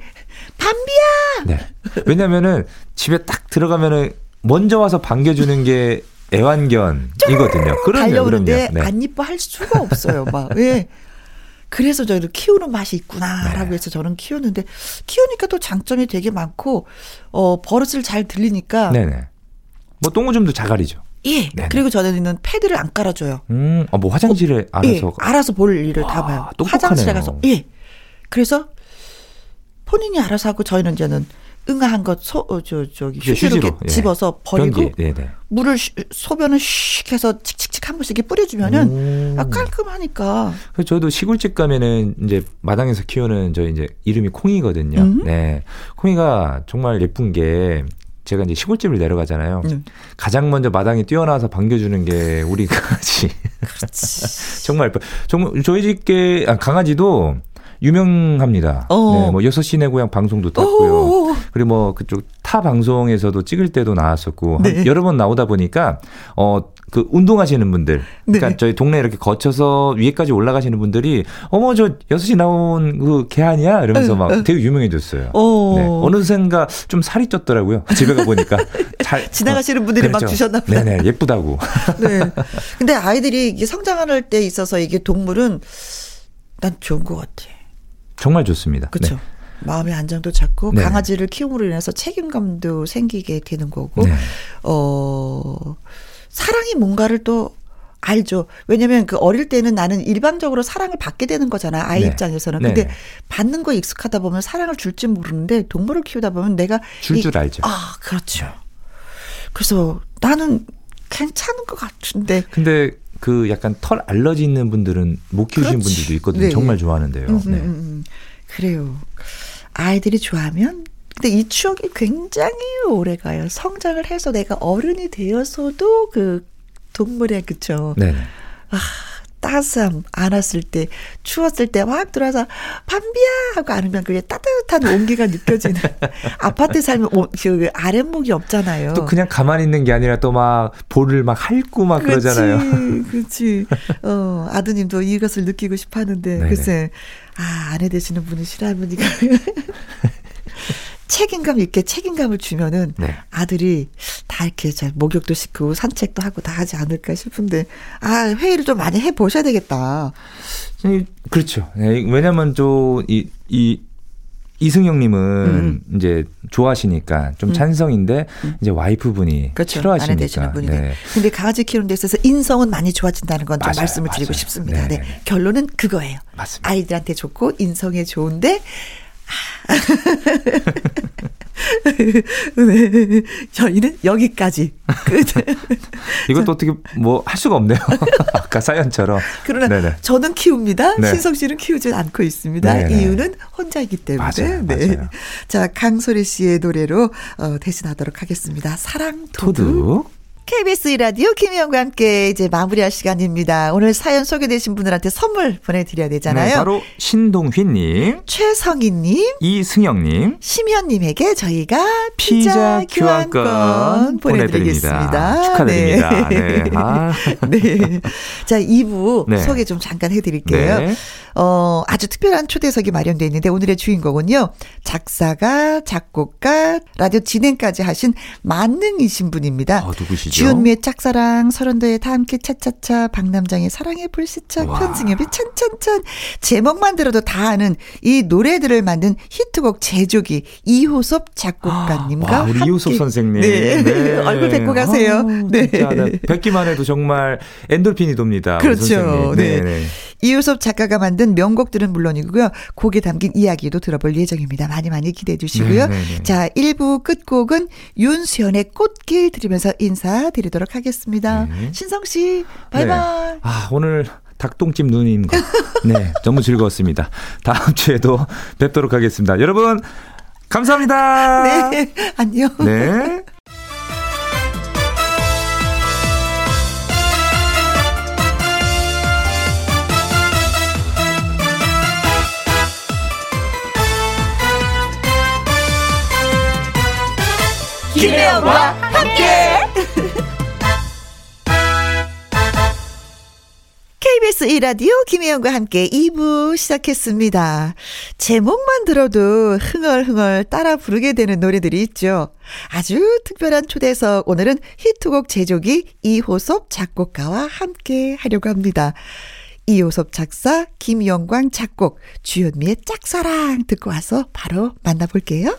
밤비야. 네. 왜냐면은 집에 딱 들어가면은 먼저 와서 반겨주는 게 애완견이거든요. 그럼요, 달려오는데 그럼요. 네. 안 이뻐 할 수가 없어요. 막 왜? 그래서 저는 키우는 맛이 있구나라고 네. 해서 저는 키우는데 키우니까 또 장점이 되게 많고 어 버릇을 잘 들리니까 네네. 뭐 똥오줌도 자갈이죠. 예. 네네. 그리고 저는 패드를 안 깔아줘요. 음, 아, 뭐 화장실에 알아서. 예, 알아서 볼 일을 다 와, 봐요. 똑똑하네요. 화장실에 가서 예. 그래서 본인이 알아서 하고 저희는 이제는 응아한 것 소, 어, 저, 저기 휴지로 예. 집어서 버리고 변기. 네네. 물을 쉬- 소변을 슉 해서 칙칙칙 한 번씩 이렇게 뿌려주면은 오. 아, 깔끔하니까. 그래서 저도 시골집 가면은 이제 마당에서 키우는 저 이제 이름이 콩이거든요. 음. 네. 콩이가 정말 예쁜 게 제가 이제 시골집을 내려가잖아요. 음. 가장 먼저 마당에 뛰어나와서 반겨주는 게 우리 강아지. 정말. 정말 저희 집게 아, 강아지도 유명합니다. 어. 네, 뭐 여섯 시내 고향 방송도 탔고요. 오. 그리고 뭐 그쪽 타 방송에서도 찍을 때도 나왔었고 한 네. 여러 번 나오다 보니까 어 그 운동하시는 분들 그러니까 네. 저희 동네 이렇게 거쳐서 위에까지 올라가시는 분들이 어머 저 여섯 시 나온 그개 아니야 이러면서 막 되게 유명해졌어요. 어. 네. 어느샌가 좀 살이 쪘더라고요. 집에 가 보니까 잘 지나가시는 분들이 막 주셨나 보다. 네네 예쁘다고. 네. 근데 아이들이 이게 성장할 때 있어서 이게 동물은 난 좋은 것 같아. 정말 좋습니다. 그렇죠. 네. 마음의 안정도 잡고 네. 강아지를 키움으로 인해서 책임감도 생기게 되는 거고 네. 어 사랑이 뭔가를 또 알죠. 왜냐면 그 어릴 때는 나는 일방적으로 사랑을 받게 되는 거잖아. 아이 네. 입장에서는. 네, 근데 네. 받는 거 익숙하다 보면 사랑을 줄지 모르는데 동물을 키우다 보면 내가 줄 이- 줄 알죠. 아, 그렇죠. 그래서 나는 괜찮은 것 같은데. 근데 그 약간 털 알러지 있는 분들은 못 키우시는 그렇지. 분들도 있거든요. 네. 정말 좋아하는데요. 음, 음, 네. 음, 음. 그래요. 아이들이 좋아하면 근데 이 추억이 굉장히 오래 가요. 성장을 해서 내가 어른이 되어서도 그 동물의 그쵸. 네. 아, 따스함 안았을 때 추웠을 때 확 들어와서 밤비야 하고 안으면 그게 따뜻한 온기가 느껴지는 아파트 살면 오, 그 아랫목이 없잖아요. 또 그냥 가만히 있는 게 아니라 또 막 볼을 막 핥고 막 그러잖아요 그렇지. 어, 아드님도 이것을 느끼고 싶어 하는데, 네네. 글쎄, 아, 아내 되시는 분이 싫어하니까. 책임감 있게 책임감을 주면은 네. 아들이 다 이렇게 잘 목욕도 시키고 산책도 하고 다 하지 않을까 싶은데, 아, 회의를 좀 많이 해 보셔야 되겠다. 음, 그렇죠. 네, 왜냐면 저이 이 이승영님은 음. 이제 좋아하시니까 좀 찬성인데 이제 와이프분이 그렇죠. 싫어하시니까. 네. 근데 강아지 키우는 데 있어서 인성은 많이 좋아진다는 건좀 맞아요, 말씀을 드리고 맞아요. 싶습니다. 네. 네네 네. 결론은 그거예요. 맞습니다. 아이들한테 좋고 인성에 좋은데 네. 저희는 여기까지. 끝. 이것도 어떻게 뭐 할 수가 없네요. 아까 사연처럼. 그러나 네네. 저는 키웁니다. 네. 신성 씨는 키우지 않고 있습니다. 네네. 이유는 혼자이기 때문에. 맞아요, 네. 맞아요. 자, 강소리 씨의 노래로 어, 대신하도록 하겠습니다. 사랑 도둑. 토드. KBS 라디오 김희영과 함께 이제 마무리할 시간입니다. 오늘 사연 소개되신 분들한테 선물 보내드려야 되잖아요. 네, 바로 신동휘님, 최성희님, 이승영님, 심현님에게 저희가 피자, 피자 교환권. 보내드리겠습니다. 축하드립니다. 네. 아. 네. 자, 2부 네. 소개 좀 잠깐 해드릴게요. 네. 어, 아주 특별한 초대석이 마련되어 있는데 오늘의 주인공은요. 작사가, 작곡가, 라디오 진행까지 하신 만능이신 분입니다. 어, 누구시죠? 주현미의 짝사랑, 서른도의 다 함께 차차차, 박남장의 사랑의 불시착, 와. 편승엽의 찬찬찬. 제목만 들어도 다 아는 이 노래들을 만든 히트곡 제조기 이호섭 작곡가님과 와, 우리 함께. 이우섭 선생님. 네. 얼굴 뵙고 가세요. 아우, 네. 네. 뵙기만 해도 정말 엔돌핀이 돕니다. 그렇죠. 선생님. 네. 네. 이효섭 작가가 만든 명곡들은 물론이고요. 곡에 담긴 이야기도 들어볼 예정입니다. 많이 많이 기대해 주시고요. 네, 네, 네. 자, 1부 끝곡은 윤수연의 꽃길 들으면서 인사드리도록 하겠습니다. 네. 신성 씨, 바이바이. 네. 아, 오늘 닭똥집 누님 거. 네, 너무 즐거웠습니다. 다음 주에도 뵙도록 하겠습니다. 여러분, 감사합니다. 네, 안녕. 네. 김혜영과 함께. KBS 1라디오 김혜영과 함께 2부 시작했습니다. 제목만 들어도 흥얼흥얼 따라 부르게 되는 노래들이 있죠. 아주 특별한 초대석 오늘은 히트곡 제조기 이호섭 작곡가와 함께 하려고 합니다. 이호섭 작사, 김영광 작곡, 주현미의 짝사랑 듣고 와서 바로 만나볼게요.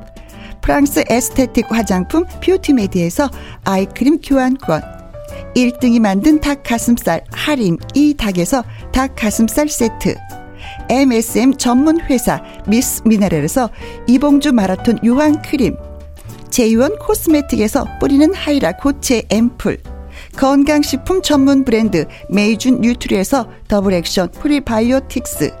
프랑스 에스테틱 화장품 뷰티메디에서 아이크림 교환권, 1등이 만든 닭 가슴살 할인 이 닭에서 닭 가슴살 세트, MSM 전문 회사 미스 미네랄에서 이봉주 마라톤 유황 크림, 제이원 코스메틱에서 뿌리는 하이라 고체 앰플, 건강식품 전문 브랜드 메이준 뉴트리에서 더블 액션 프리바이오틱스,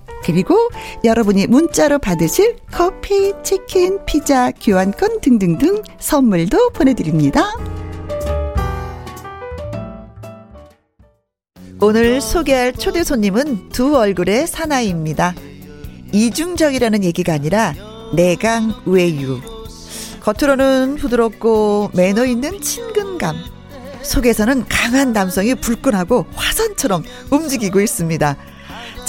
그리고 여러분이 문자로 받으실 커피, 치킨, 피자, 교환권 등등등 선물도 보내드립니다. 오늘 소개할 초대 손님은 두 얼굴의 사나이입니다. 이중적이라는 얘기가 아니라 내강 외유. 겉으로는 부드럽고 매너 있는 친근감. 속에서는 강한 남성이 불끈하고 화산처럼 움직이고 있습니다.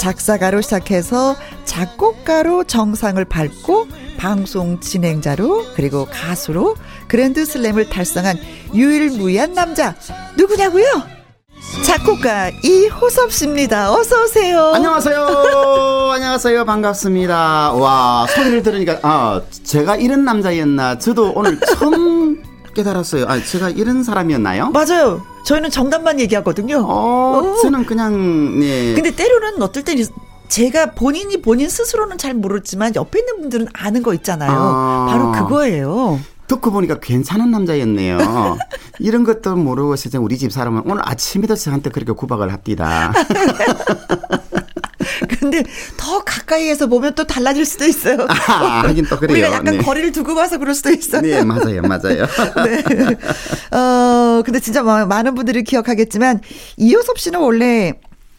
작사가로 시작해서 작곡가로 정상을 밟고 방송 진행자로 그리고 가수로 그랜드 슬램을 달성한 유일무이한 남자 누구냐고요? 작곡가 이호섭 씨입니다. 어서 오세요. 안녕하세요. 안녕하세요. 반갑습니다. 와, 소리를 들으니까, 아, 제가 이런 남자였나. 저도 오늘 처음 깨달았어요. 아, 제가 이런 사람이었나요? 맞아요. 저희는 정답만 얘기하거든요. 어, 어. 저는 그냥, 네. 근데 때로는 어떨 땐 제가 본인이 본인 스스로는 잘 모르지만 옆에 있는 분들은 아는 거 있잖아요. 아. 바로 그거예요. 듣고 보니까 괜찮은 남자였네요. 이런 것도 모르고 세상 우리 집 사람은 오늘 아침에도 저한테 그렇게 구박을 합디다. 근데 더 가까이에서 보면 또 달라질 수도 있어요. 아, 하긴 또 그래요. 우리가 약간 네. 거리를 두고 봐서 그럴 수도 있어요. 네, 맞아요, 맞아요. 네. 어, 근데 진짜 마- 많은 분들이 기억하겠지만 이효섭 씨는 원래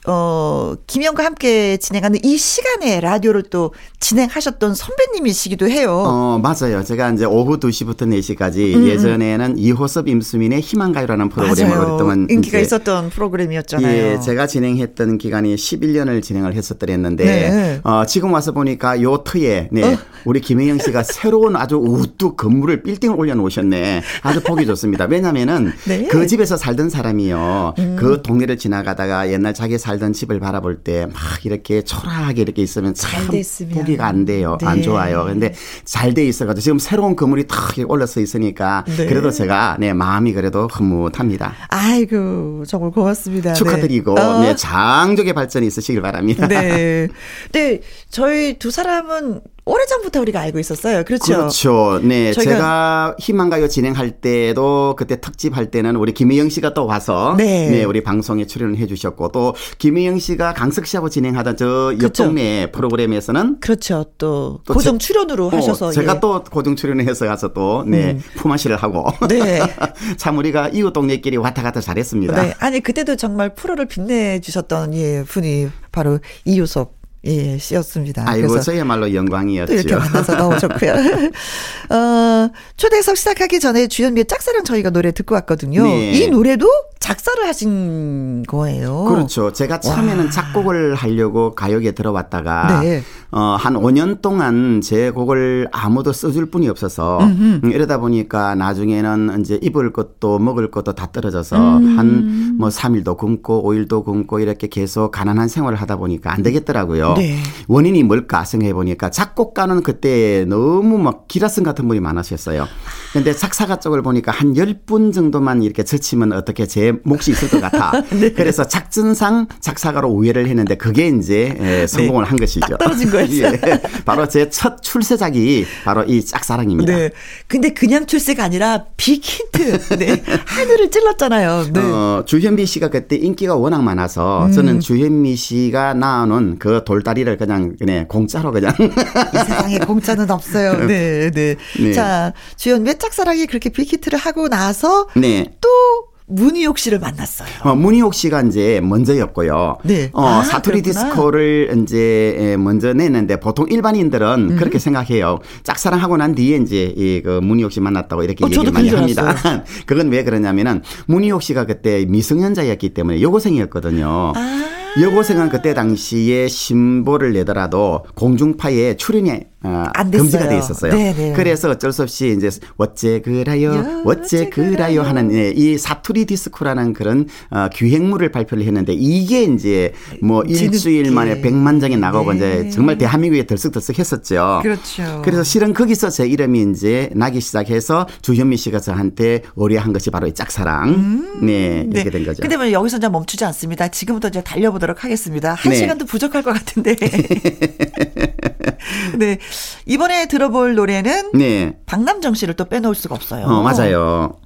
어, 김영과 함께 진행하는 이 시간에 라디오를 또 진행하셨던 선배님이시기도 해요. 어, 맞아요. 제가 이제 오후 2시부터 4시까지 음, 예전에는 이호섭 임수민의 희망가요라는 프로그램을. 오랫동안 인기가 있었던 프로그램이었잖아요. 예, 제가 진행했던 기간이 11년을 진행을 했었더랬는데, 네. 어, 지금 와서 보니까 요 터에, 네, 어? 우리 김혜영 씨가 새로운 아주 우뚝 건물을 빌딩을 올려놓으셨네. 아주 보기 좋습니다. 왜냐면은, 네. 음. 그 집에서 살던 사람이요. 그 동네를 지나가다가 옛날 자기 살던 집을 바라볼 때 막 이렇게 초라하게 이렇게 있으면 참. 보기가 안 돼요. 네. 안 좋아요. 근데 잘 돼 있어가지고 지금 새로운 건물이 탁 올라서 있으니까 네. 그래도 제가, 네, 마음이 그래도 흐뭇합니다. 아이고, 정말 고맙습니다. 네. 축하드리고, 어. 네, 장족의 발전이 있으시길 바랍니다. 네. 네, 저희 두 사람은 오래전부터 우리가 알고 있었어요. 그렇죠? 그렇죠. 네. 제가 희망가요 진행할 때도 그때 특집 할 때는 우리 김혜영 씨가 또 와서 네. 우리 방송에 출연을 해 주셨고 또 김혜영 씨가 강석 씨하고 진행하던 저옆 그렇죠. 동네 프로그램에서는 그렇죠. 또, 또 고정 제- 출연으로 어, 하셔서. 제가 예. 또 고정 출연을 해서 가서 또 네, 품앗이를 하고 네. 참 우리가 이웃 동네끼리 왔다 갔다 잘했습니다. 네. 아니, 그때도 정말 프로를 빛내 주셨던 예, 분이 바로 이효섭 예, 씨였습니다. 아이고 저야말로 영광이었죠. 또 이렇게 만나서 너무 좋고요. 어, 초대석 시작하기 전에 주현미의 짝사랑 저희가 노래 듣고 왔거든요. 네. 이 노래도 작사를 하신 거예요. 그렇죠. 제가 처음에는 작곡을 하려고 가요계에 들어왔다가 네. 어, 한 5년 동안 제 곡을 아무도 써줄 분이 없어서 음, 이러다 보니까 나중에는 이제 입을 것도 먹을 것도 다 떨어져서 음. 한뭐 3일도 굶고 5일도 굶고 이렇게 계속 가난한 생활을 하다 보니까 안 되겠더라고요. 네. 원인이 뭘까 생각해 보니까 작곡가는 그때 너무 막 기라슨 같은 분이 많으셨어요. 근데 작사가 쪽을 보니까 한 10분 정도만 이렇게 젖히면 어떻게 제 몫이 있을 것 같아. 네. 그래서 작전상 작사가로 우회를 했는데 그게 이제 에, 성공을 한 것이죠. 네. 딱 떨어진 거였어요. 예. 바로 제 첫 출세작이 바로 이 짝사랑입니다. 네. 근데 그냥 출세가 아니라 빅히트. 네. 하늘을 찔렀잖아요. 네. 어, 주현미 씨가 그때 인기가 워낙 많아서 음. 저는 주현미 씨가 낳아놓은 그 돌다리를 그냥 그냥 공짜로 그냥 이 세상에 공짜는 없어요. 네, 네. 네. 자, 주연미의 짝사랑이 그렇게 빅히트를 하고 나서 네. 또 문희옥 씨를 만났어요. 어, 문희옥 씨가 이제 먼저였고요. 네. 어, 아, 사투리 그렇구나. 디스코를 이제 에, 먼저 냈는데 보통 일반인들은 음. 그렇게 생각해요. 짝사랑하고 난 뒤에 이제 이그 문희옥 씨 만났다고 이렇게 어, 얘기를 많이 합니다. 그건 왜 그러냐면은 문희옥 씨가 그때 미성년자였기 때문에 여고생이었거든요. 아. 여고생은 그때 당시에 신보를 내더라도 공중파에 출연이 어, 안. 금지가 돼 있었어요. 네네. 그래서 어쩔 수 없이 이제 어째 그라요, 야, 어째 그라요. 하는 예, 이 사투리 디스코라는 그런 어, 기획물을 발표를 했는데 이게 이제 뭐 뒤늦게. 일주일 만에 100만 장이 나가고 네. 이제 정말 대한민국에 들썩들썩 했었죠. 그렇죠. 그래서 실은 거기서 제 이름이 이제 나기 시작해서 주현미 씨가 저한테 의뢰한 것이 바로 이 짝사랑. 네, 이렇게 된 거죠. 근데 뭐 여기서 이제 멈추지 않습니다. 지금부터 이제 달려보도록 하겠습니다. 한 네. 시간도 부족할 것 같은데. 네. 이번에 들어볼 노래는 네. 박남정 씨를 또 빼놓을 수가 없어요. 어, 맞아요.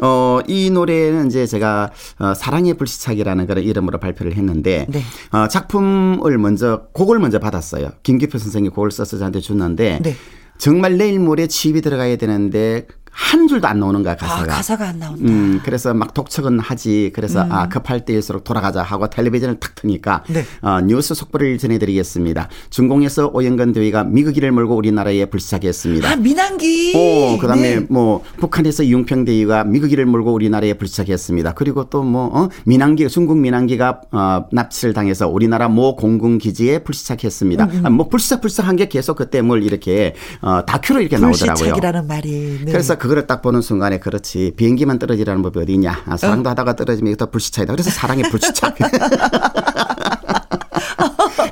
어, 이 노래는 이제 제가 어, 사랑의 불시착이라는 그런 이름으로 발표를 했는데 네. 어, 작품을 먼저 곡을 먼저 받았어요. 김기표 선생이 곡을 써서 저한테 줬는데 네. 정말 내일 모레 취입이 들어가야 되는데 한 줄도 안 나오는 거야 아, 가사가. 가사가 안 나온다. 음, 그래서 막 독촉은 하지. 그래서 아, 급할 때일수록 돌아가자 하고 텔레비전을 탁 트니까 네. 어, 뉴스 속보를 전해드리겠습니다. 중공에서 오영근 대위가 미국이를 몰고 우리나라에 불시착했습니다. 아, 민항기. 오, 그다음에 네. 뭐 북한에서 이용평 대위가 미국이를 몰고 우리나라에 불시착했습니다. 그리고 또뭐 어? 민항기 중국 민항기가 어, 납치를 당해서 우리나라 모 공군 기지에 불시착했습니다. 음, 아, 뭐 불시착 불시착한 게 계속 그때 뭘 이렇게 어, 다큐로 이렇게 나오더라고요. 불시착이라는 말이. 네. 그래서 그 거를 딱 보는 순간에 그렇지 비행기만 떨어지라는 법이 어디 있냐 아, 사랑도 하다가 떨어지면 다 불시착이다 그래서 사랑의 불시착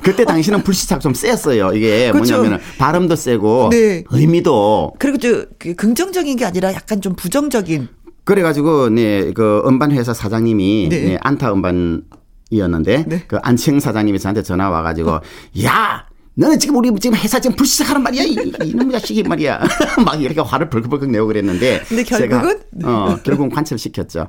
그때 당시는 불시착 좀 셌어요 이게 그렇죠. 뭐냐면은 발음도 세고 네. 의미도 그리고 저그 긍정적인 게 아니라 약간 좀 부정적인. 그래가지고 네그 음반 회사 사장님이 네. 네, 안타 음반 이었는데 네. 그 안치영 사장님이 저한테 전화 와가지고 야 너는 지금 우리 지금 회사 지금 불시작하는 말이야 이, 이놈 자식이 말이야 막 이렇게 화를 벌컥벌컥 내고 그랬는데 근데 결국은? 제가, 어 결국은 관철시켰죠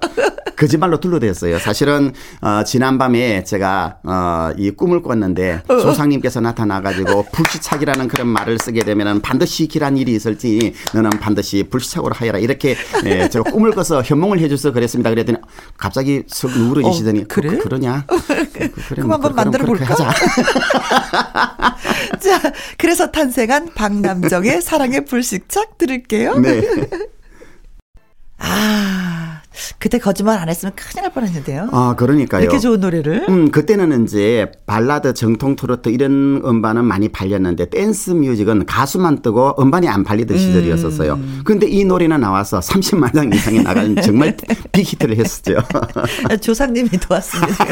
거짓말로 둘러댔어요 사실은 어, 지난밤에 제가 어, 이 꿈을 꿨는데 어. 조상님께서 나타나가지고 불시착이라는 그런 말을 쓰게 되면은 반드시 길한 일이 있을지 너는 반드시 불시착으로 하여라 이렇게 예, 제가 꿈을 꿔서 현몽을 해줘서 그랬습니다 그랬더니 갑자기 슥 누그러지시더니 어, 그래? 그, 러냐 그, 그래, 그럼 한번 만들어 볼까? 하자. 자, 그래서 탄생한 박남정의 사랑의 불시착 들을게요. 네. 아, 그때 거짓말 안 했으면 큰일 날 뻔했는데요. 아, 그러니까요. 이렇게 좋은 노래를. 음, 그때는 이제 발라드, 정통 트로트 이런 음반은 많이 팔렸는데 댄스 뮤직은 가수만 뜨고 음반이 안 팔리던 시절이었었어요. 근데 이 노래는 나와서 30만 장 이상이 나간 정말 빅히트를 했었죠. 조상님이 도왔습니다.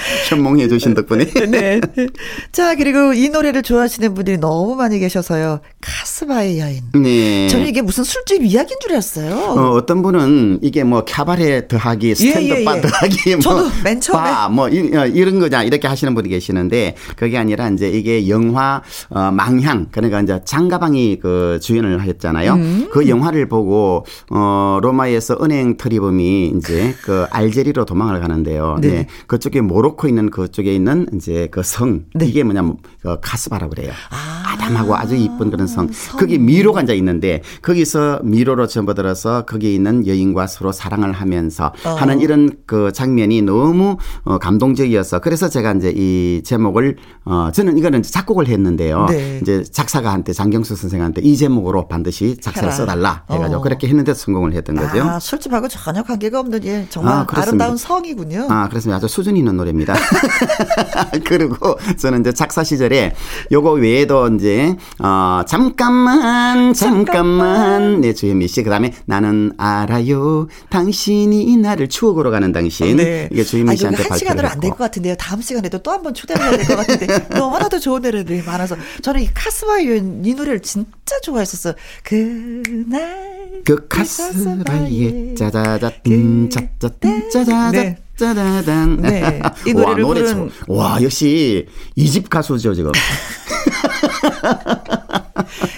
현몽해 주신 덕분에. 네. 자, 그리고 이 노래를 좋아하시는 분들이 너무 많이 계셔서요. 카스바의 여인. 네. 저는 이게 무슨 술집 이야기인 줄 알았어요. 어, 어떤 분은 이게 뭐 캬바레 더하기 스탠드바 예, 예. 더하기 뭐 저도 맨 처음에. 바, 뭐 이, 어, 이런 거냐 이렇게 하시는 분이 계시는데 그게 아니라 이제 이게 영화 어, 망향 그러니까 이제 장가방이 그 주연을 하셨잖아요. 음. 그 영화를 보고 어 로마에서 은행 트리범이 이제 그 알제리로 도망을 가는데요. 네. 네. 그쪽에 모로 코 있는 그쪽에 있는 이제 그성 네. 이게 뭐냐면 그 카스바라고 그래요. 아, 아담하고 아주 이쁜 그런 성. 성. 거기 미로가 이제 있는데 거기서 미로로 접어들어서 거기에 있는 여인과 서로 사랑을 하면서 어. 하는 이런 그 장면이 너무 어, 감동적이어서 그래서 제가 이제 이 제목을 어 저는 이거는 작곡을 했는데요. 네. 이제 작사가한테 장경수 선생한테 이 제목으로 반드시 작사를 해라. 써달라 해가지고 어. 그렇게 했는데 성공을 했던 거죠. 아, 술집하고 전혀 관계가 없는 예, 정말 아, 아, 그렇습니다. 름다운 성이군요. 아, 그래서 아주 수준 있는 노래입니다. 그리고 저는 이제 작사 시절 에 요거 외에도 이제 어 잠깐만 잠깐만. 네 주현미 씨. 그다음에 나는 알아요. 당신이 나를 추억으로 가는 당신. 이게 주현미 아, 씨한테 한 시간으로 안 될 것 같은데요. 다음 시간에도 또 한 번 초대를 해야 될 것 같은데. 너무나도 좋은 노래들이 많아서. 저는 이 카스바의 여인 이 노래를 진짜 좋아했었어요. 그날 그 카스바에 짜자자 띵짜짜 띵짜자자. 네. 짜자단 네. 이 와, 노래를 노래 부른- 참- 와 역시 이집 가수죠 지금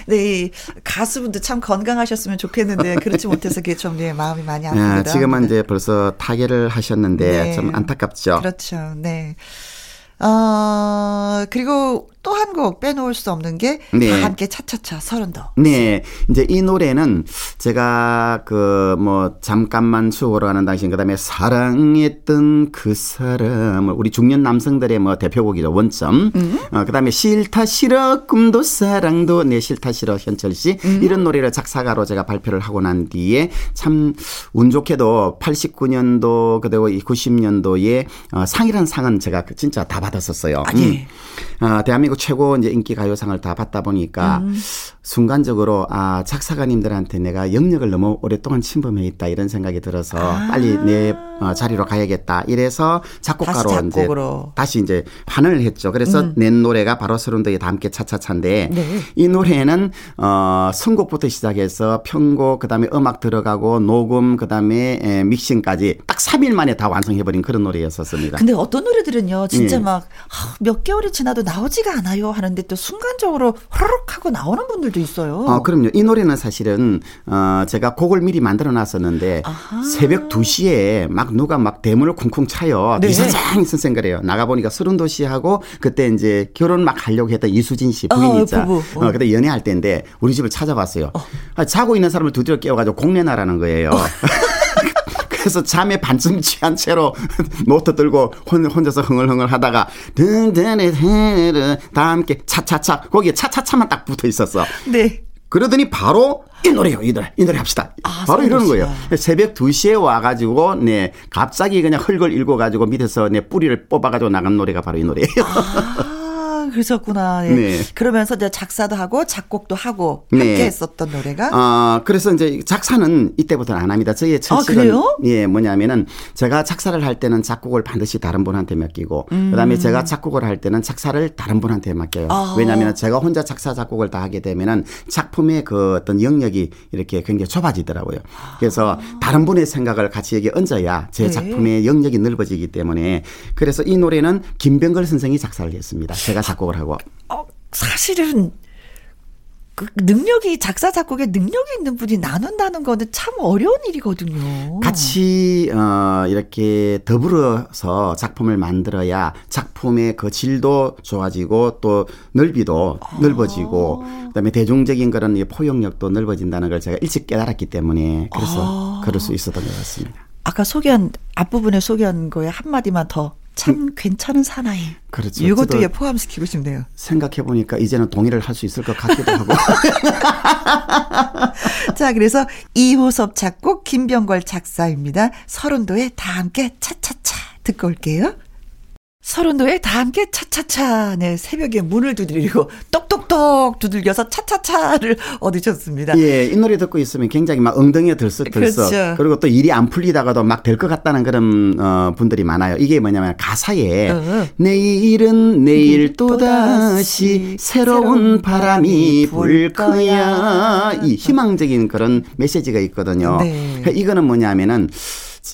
네, 이 가수분들 참 건강하셨으면 좋겠는데 그렇지 못해서 그게 좀 예, 마음이 많이 아픕니다. 아, 지금은 이제 벌써 타계를 하셨는데 네. 좀 안타깝죠. 그렇죠. 네. 어, 그리고 또 한 곡 빼놓을 수 없는 게다 네. 함께 차차차 서른도. 네, 이제 이 노래는 제가 그 뭐 잠깐만 추억으로 가는 당신 그다음에 사랑했던 그 사람을 우리 중년 남성들의 뭐 대표곡이죠 원점. 어, 그다음에 싫다 싫어 꿈도 사랑도 내 싫다 싫어 현철 씨 이런 노래를 작사가로 제가 발표를 하고 난 뒤에 참 운 좋게도 89년도 그리고 90년도에 어, 상이라는 상은 제가 그 진짜 다 받았었어요. 아, 예. 아, 대한민국 최고 이제 인기 가요상을 다 받다 보니까 음. 순간적으로 아 작사가님들한테 내가 영역을 너무 오랫동안 침범해 있다 이런 생각이 들어서 아. 빨리 내 어, 자리로 가야겠다 이래서 작곡가로 다시 이제. 다시 이제 환원을 했죠. 그래서 낸 노래가 바로 다 함께 차차차인데 네. 이 노래는 어 선곡부터 시작해서 편곡 그다음에 음악 들어가고 녹음 그다음에 에, 믹싱까지 딱 3일 만에 다 완성해 버린 그런 노래였었습니다. 근데 어떤 노래들은요, 진짜 예. 막, 아, 몇 개월이 지나도 나오지가 않아요 하는데 또 순간적으로 호로록 하고 나오는 분들 도 있어요. 어, 그럼요. 이 노래는 사실은, 어, 제가 곡을 미리 만들어 놨었는데, 아하. 새벽 2시에 막 누가 막 대문을 쿵쿵 차요. 네. 이사장 선생 그래요. 나가보니까 서른도 씨하고 그때 이제 결혼 막 하려고 했던 이수진 씨 어, 부인이자. 부부. 어. 어, 그때 연애할 때인데, 우리 집을 찾아봤어요. 아, 자고 있는 사람을 두드려 깨워가지고 공내나라는 거예요. 어. 그래서 잠에 반쯤 취한 채로 노트 들고 혼, 혼자서 흥얼흥얼 하다가 든든해 다 함께 차차차 거기에 차차차만 딱 붙어 있었어. 네. 그러더니 바로 이 노래요, 이 노래, 이 노래 합시다. 아, 바로 이러는 거예요. 새벽 2시에 와가지고, 네, 갑자기 그냥 헐걸 읽어가지고 밑에서 네, 뿌리를 뽑아가지고 나간 노래가 바로 이 노래예요. 아, 그러셨구나. 예. 네. 그러면서 이제 작사도 하고 작곡도 하고 네. 함께 했었던 노래가 아, 그래서 이제 작사는 이때부터는 안 합니다. 저희의 첫 아, 그래요? 예, 뭐냐면은 제가 작사를 할 때는 작곡을 반드시 다른 분한테 맡기고 그다음에 제가 작곡을 할 때는 작사를 다른 분한테 맡겨요. 음. 아. 왜냐하면 제가 혼자 작사 작곡을 다 하게 되면은 작품의 그 어떤 영역이 이렇게 굉장히 좁아지더라고요. 그래서 다른 분의 생각을 같이 여기 얹어야 제 네. 작품의 영역이 넓어지기 때문에 그래서 이 노래는 김병걸 선생이 작사를 했습니다. 제가 작곡을 하고. 어, 사실은 그 능력이 작사 작곡에 능력이 있는 분이 나눈다는 거는 참 어려운 일이거든요. 같이 어 이렇게 더불어서 작품을 만들어야 작품의 그 질도 좋아지고 또 넓이도 아. 넓어지고 그다음에 대중적인 그런 포용력도 넓어진다는 걸 제가 일찍 깨달았기 때문에 그래서 아. 그럴 수 있었던 것 같습니다. 아까 소개한 앞부분에 소개한 거에 한 마디만 더 참 음. 괜찮은 사나이. 그렇죠. 이것도 예 포함시키고 싶네요. 생각해 보니까 이제는 동의를 할 수 있을 것 같기도 하고. 자, 그래서 이호섭 작곡 김병걸 작사입니다. 서른도에 다 함께 차차차 듣고 올게요. 서른도에 다 함께 차차차, 네, 새벽에 문을 두드리고 똑똑똑 두들겨서 차차차를 얻으셨습니다. 예, 이 노래 듣고 있으면 굉장히 막 엉덩이에 들썩 들썩. 그렇죠. 그리고 또 일이 안 풀리다가도 막 될 것 같다는 그런, 어, 분들이 많아요. 이게 뭐냐면 가사에 어. 내일은 내일 또다시 새로운 바람이 불 거야. 이 희망적인 그런 메시지가 있거든요. 네. 그러니까 이거는 뭐냐면은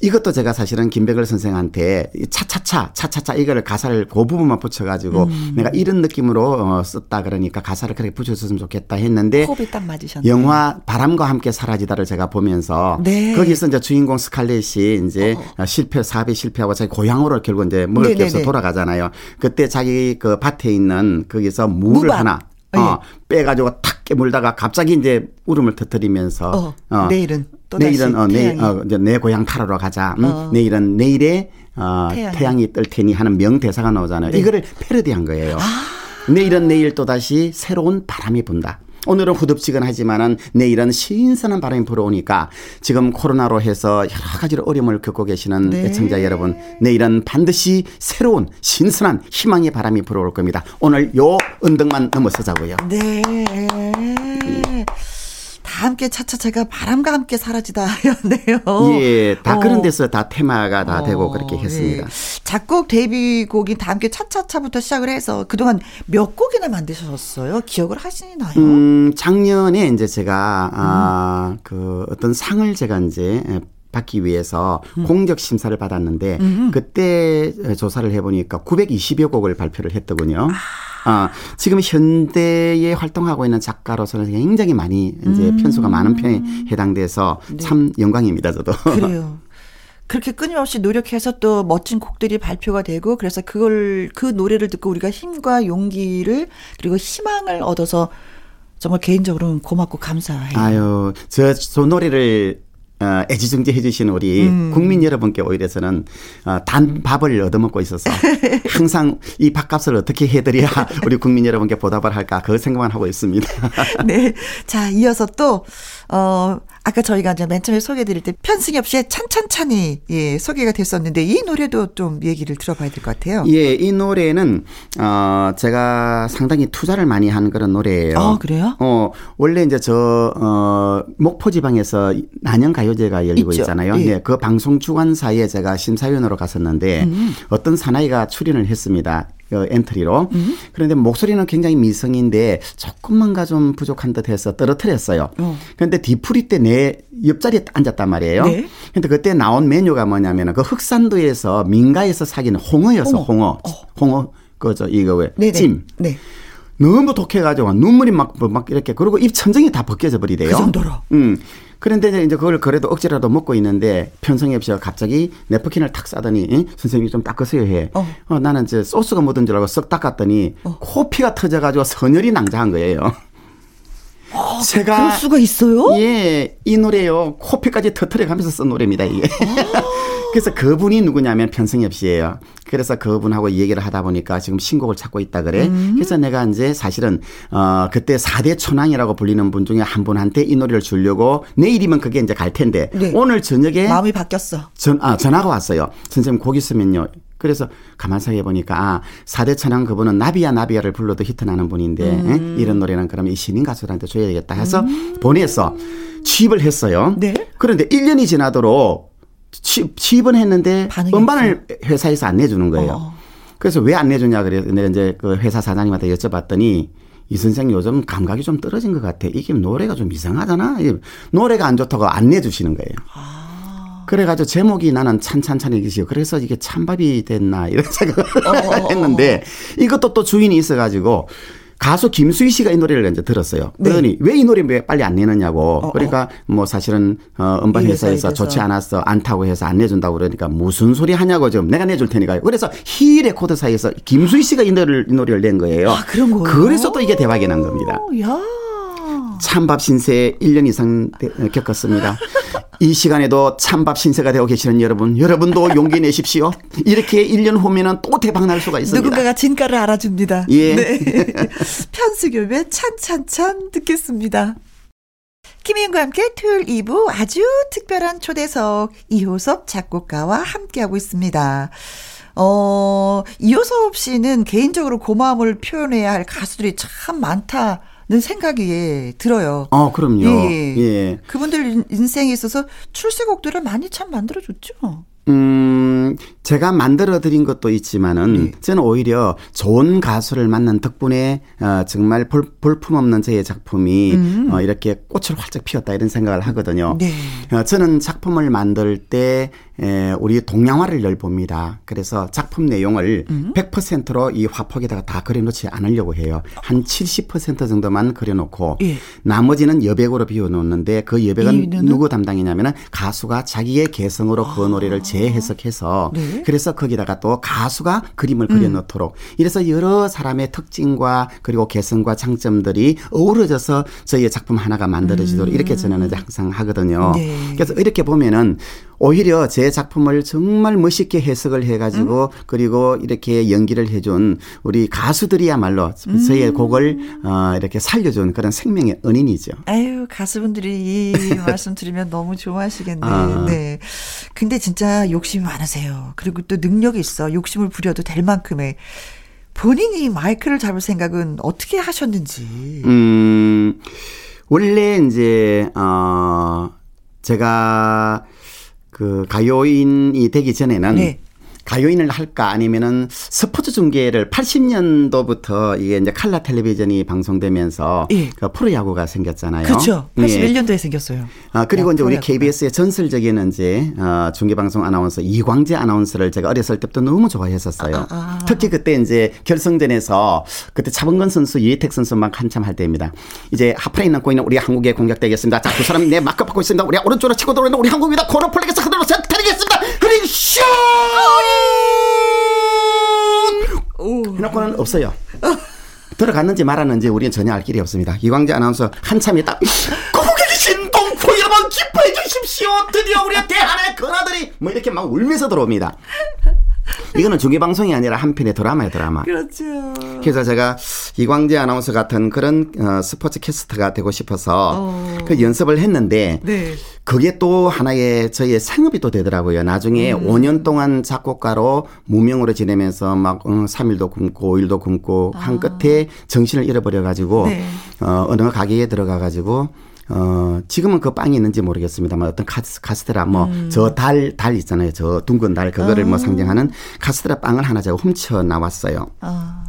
이것도 제가 사실은 김병걸 선생한테 차차차 차차차 이거를 가사를 그 부분만 붙여가지고 음. 내가 이런 느낌으로 어, 썼다 그러니까 가사를 그렇게 붙여줬으면 좋겠다 했는데 호흡이 딱 맞으셨네. 영화 바람과 함께 사라지다를 제가 보면서 네. 거기서 이제 주인공 스칼렛이 이제 어. 실패 사업이 실패하고 자기 고향으로 결국 이제 먹을 게 없어 돌아가잖아요. 그때 자기 그 밭에 있는 거기서 무를 무반. 하나 어, 예. 빼가지고 탁 깨물다가 갑자기 이제 울음을 터뜨리면서 어, 어, 내일은 내일은 어, 내, 어, 이제 내 고향 타러 가자. 응? 어. 내일은 내일에 어, 태양이. 태양이 뜰 테니 하는 명대사가 나오잖아요. 네. 이거를 패러디한 거예요. 아. 내일은 내일 또 다시 새로운 바람이 분다. 오늘은 후덥지근하지만은 내일은 신선한 바람이 불어오니까 지금 코로나로 해서 여러 가지로 어려움을 겪고 계시는 네. 애청자 여러분 내일은 반드시 새로운 신선한 희망의 바람이 불어올 겁니다. 오늘 요 언덕만 넘어서자고요. 네. 다 함께 차차차가 바람과 함께 사라지다였네요. 예, 다 어. 그런 데서 다 테마가 다 어. 되고 그렇게 했습니다. 네. 작곡 데뷔곡이 다 함께 차차차부터 시작을 해서 그동안 몇 곡이나 만드셨어요? 기억을 하시나요? 음, 작년에 이제 제가 아, 음. 그 어떤 상을 제가 이제 받기 위해서 음. 공적 심사를 받았는데 음. 그때 조사를 해보니까 920여 곡을 발표를 했더군요. 아. 어, 지금 현대에 활동하고 있는 작가로서는 굉장히 많이 이제 음. 편수가 많은 편에 해당돼서 네. 참 영광입니다, 저도. 그래요. 그렇게 끊임없이 노력해서 또 멋진 곡들이 발표가 되고 그래서 그걸 그 노래를 듣고 우리가 힘과 용기를 그리고 희망을 얻어서 정말 개인적으로는 고맙고 감사해요. 아유, 저, 저 노래를 어, 애지중지 해주시는 우리 음. 국민 여러분께 오히려 저는 어, 단 밥을 얻어먹고 있어서 항상 이 밥값을 어떻게 해드려야 우리 국민 여러분께 보답을 할까 그 생각만 하고 있습니다. 네. 자, 이어서 또, 어, 아까 저희가 이제 맨 처음에 소개해드릴 때 편승엽 씨의 찬찬찬이 예, 소개가 됐었는데 이 노래도 좀 얘기를 들어봐야 될 것 같아요. 예, 이 노래는 어 제가 상당히 투자를 많이 한 그런 노래예요. 아 그래요? 어 원래 이제 저 어, 목포 지방에서 난영 가요제가 열리고 있죠. 있잖아요. 예. 네, 그 방송 주관사에 제가 심사위원으로 갔었는데 음. 어떤 사나이가 출연을 했습니다. 그 엔트리로. 음. 그런데 목소리는 굉장히 미성인데 조금만가 좀 부족한 듯 해서 떨어뜨렸어요. 어. 그런데 뒤풀이 때내 옆자리에 앉았단 말이에요. 네. 근데 그때 나온 메뉴가 뭐냐면은 그 흑산도에서 민가에서 사귄 홍어였어. 홍어. 홍어. 어. 홍어. 그죠 이거 왜 네네. 찜. 네. 너무 독해가지고 눈물이 막, 막 이렇게 그리고 입 천정이 다 벗겨져 버리대요. 그 정도로. 음. 그런데 이제 그걸 그래도 억지라도 먹고 있는데 편성엽 씨가 갑자기 네프킨을 탁 싸더니 응? 선생님이 좀 닦으세요 해. 어. 어 나는 이제 소스가 묻은 줄 알고 썩 닦았더니 어. 코피가 터져가지고 선혈이 낭자한 거예요. 어, 제가 그럴 수가 있어요? 예, 이 노래요. 코피까지 터트려 가면서 쓴 노래입니다, 이게. 어. 그래서 그분이 누구냐면 편승엽 씨예요. 그래서 그분하고 얘기를 하다 보니까 지금 신곡을 찾고 있다 그래. 음. 그래서 내가 이제 사실은 어 그때 4대 천왕이라고 불리는 분 중에 한 분한테 이 노래를 주려고 내일이면 그게 이제 갈 텐데 네. 오늘 저녁에 마음이 바뀌었어. 전 아 전화가 왔어요. 선생님 곡 있으면요. 그래서 가만 생각해 보니까 아, 4대 천왕 그분은 나비야 나비야를 불러도 히트나는 분인데 음. 에? 이런 노래는 그러면 이 시민 가수들한테 줘야 되겠다 해서 음. 보내서 취입을 했어요. 네. 그런데 1년이 지나도록 취입은 했는데 음반을 회사에서 안 내주는 거예요. 어. 그래서 왜 안 내주냐 그래서 내가 이제 그 회사 사장님한테 여쭤봤더니 이 선생 요즘 감각이 좀 떨어진 것 같아. 이게 노래가 좀 이상하잖아. 노래가 안 좋다고 안 내주시는 거예요. 아. 그래가지고 제목이 나는 찬찬찬이 기시요. 그래서 이게 찬밥이 됐나 이런 생각을 어, 어, 어, 했는데 이것도 또 주인이 있어가지고 가수 김수희 씨가 이 노래를 이제 들었어요. 네. 그러니 왜이 노래 왜 빨리 안 내느냐고. 어, 그러니까 뭐 사실은 어 음반 이 회사에서 회사에 좋지. 않았어 않다고 해서 안 내준다고 그러니까 무슨 소리 하냐고 지금 내가 내줄 테니까요. 그래서 희 레코드사에서 김수희 씨가 이 노래를 이 노래를 낸 거예요. 아, 그런 거예요? 그래서 또 이게 대박이 난 겁니다. 야. 찬밥 신세 1년 이상 되- 겪었습니다. 이 시간에도 찬밥 신세가 되고 계시는 여러분, 여러분도 용기 내십시오. 이렇게 1년 후면은 또 대박 날 수가 있습니다. 누군가가 진가를 알아줍니다. 예. 네. 편수교배 찬찬찬 듣겠습니다. 김희영과 함께 토요일 2부 아주 특별한 초대석 이효섭 작곡가와 함께하고 있습니다. 어, 이효섭 씨는 개인적으로 고마움을 표현해야 할 가수들이 참 많다는 생각이 들어요. 어, 그럼요. 예. 예. 그분들 인- 인생에 있어서 출세곡들을 많이 참 만들어줬죠. 음, 제가 만들어 드린 것도 있지만은 네. 저는 오히려 좋은 가수를 만난 덕분에 어, 정말 볼, 볼품 없는 제 작품이 어, 이렇게 꽃을 활짝 피웠다 이런 생각을 하거든요. 음. 네. 어, 저는 작품을 만들 때 에, 우리 동양화를 열 봅니다. 그래서 작품 내용을 음. 100%로 이 화폭에다가 다 그려놓지 않으려고 해요. 한 70% 정도만 그려놓고 예. 나머지는 여백으로 비워놓는데 그 여백은? 누구 담당이냐면은 가수가 자기의 개성으로 그 노래를 재해석해서 네. 그래서 거기다가 또 가수가 그림을 그려넣도록 이래서 여러 사람의 특징과 그리고 개성과 장점들이 어우러져서 저희의 작품 하나가 만들어지도록 이렇게 저는 항상 하거든요. 네. 그래서 이렇게 보면은 오히려 제 작품을 정말 멋있게 해석을 해가지고 그리고 이렇게 연기를 해준 우리 가수들이야말로 저희의 곡을 어, 이렇게 살려준 그런 생명의 은인이죠. 아유, 가수분들이 이 말씀 들으면 너무 좋아하시겠네. 아. 네. 근데 진짜 욕심이 많으세요. 그리고 또 능력이 있어. 욕심을 부려도 될 만큼의. 본인이 마이크를 잡을 생각은 어떻게 하셨는지. 음, 원래 이제, 어, 제가 그 가요인이 되기 전에는 네. 가요인을 할까 아니면은 스포츠 중계를 80년도부터 이게 이제 칼라 텔레비전이 방송되면서 예. 그 프로야구가 생겼잖아요. 그렇죠. 예. 81년도에 생겼어요. 아, 그리고 야, 이제 우리. KBS의 전설적인 이제, 어, 중계 방송 아나운서 이광재 아나운서를 제가 어렸을 때부터 너무 좋아했었어요. 아, 아. 특히 그때 이제 결승전에서 그때 차범근 선수, 이혜택 선수 막 한참 할 때입니다. 이제 하프라인 남고 있는 우리 한국의 공격되겠습니다. 자, 두 사람이 내 마크 받고 있습니다. 우리 오른쪽으로 치고 들어오는 우리 한국입니다. 코너 플레이에서 그대로 드리겠습니다. 슛! 해놓고는 없어요. 들어갔는지 말았는지 우리는 전혀 알 길이 없습니다. 이광재 아나운서 한참 있다. 고객이 신동포 여러분 기뻐해 주십시오. 드디어 우리의 대한의 근아들이 뭐 이렇게 막 울면서 들어옵니다. 이거는 중계 방송이 아니라 한편의 드라마예요, 드라마. 그렇죠. 그래서 제가 이광재 아나운서 같은 그런 어, 스포츠 캐스터가 되고 싶어서 어. 그 연습을 했는데 네. 그게 또 하나의 저희의 생업이 또 되더라고요. 나중에 음. 5년 동안 작곡가로 무명으로 지내면서 막 어, 3일도 굶고 5일도 굶고 한 끝에 정신을 잃어버려 가지고 아. 네. 어, 어느 가게에 들어가 가지고 어, 지금은 그 빵이 있는지 모르겠습니다만 어떤 카스, 카스테라 뭐 음. 저 달, 달 있잖아요. 저 둥근 달 그거를 뭐 상징하는 카스테라 빵을 하나 제가 훔쳐 나왔어요. 아,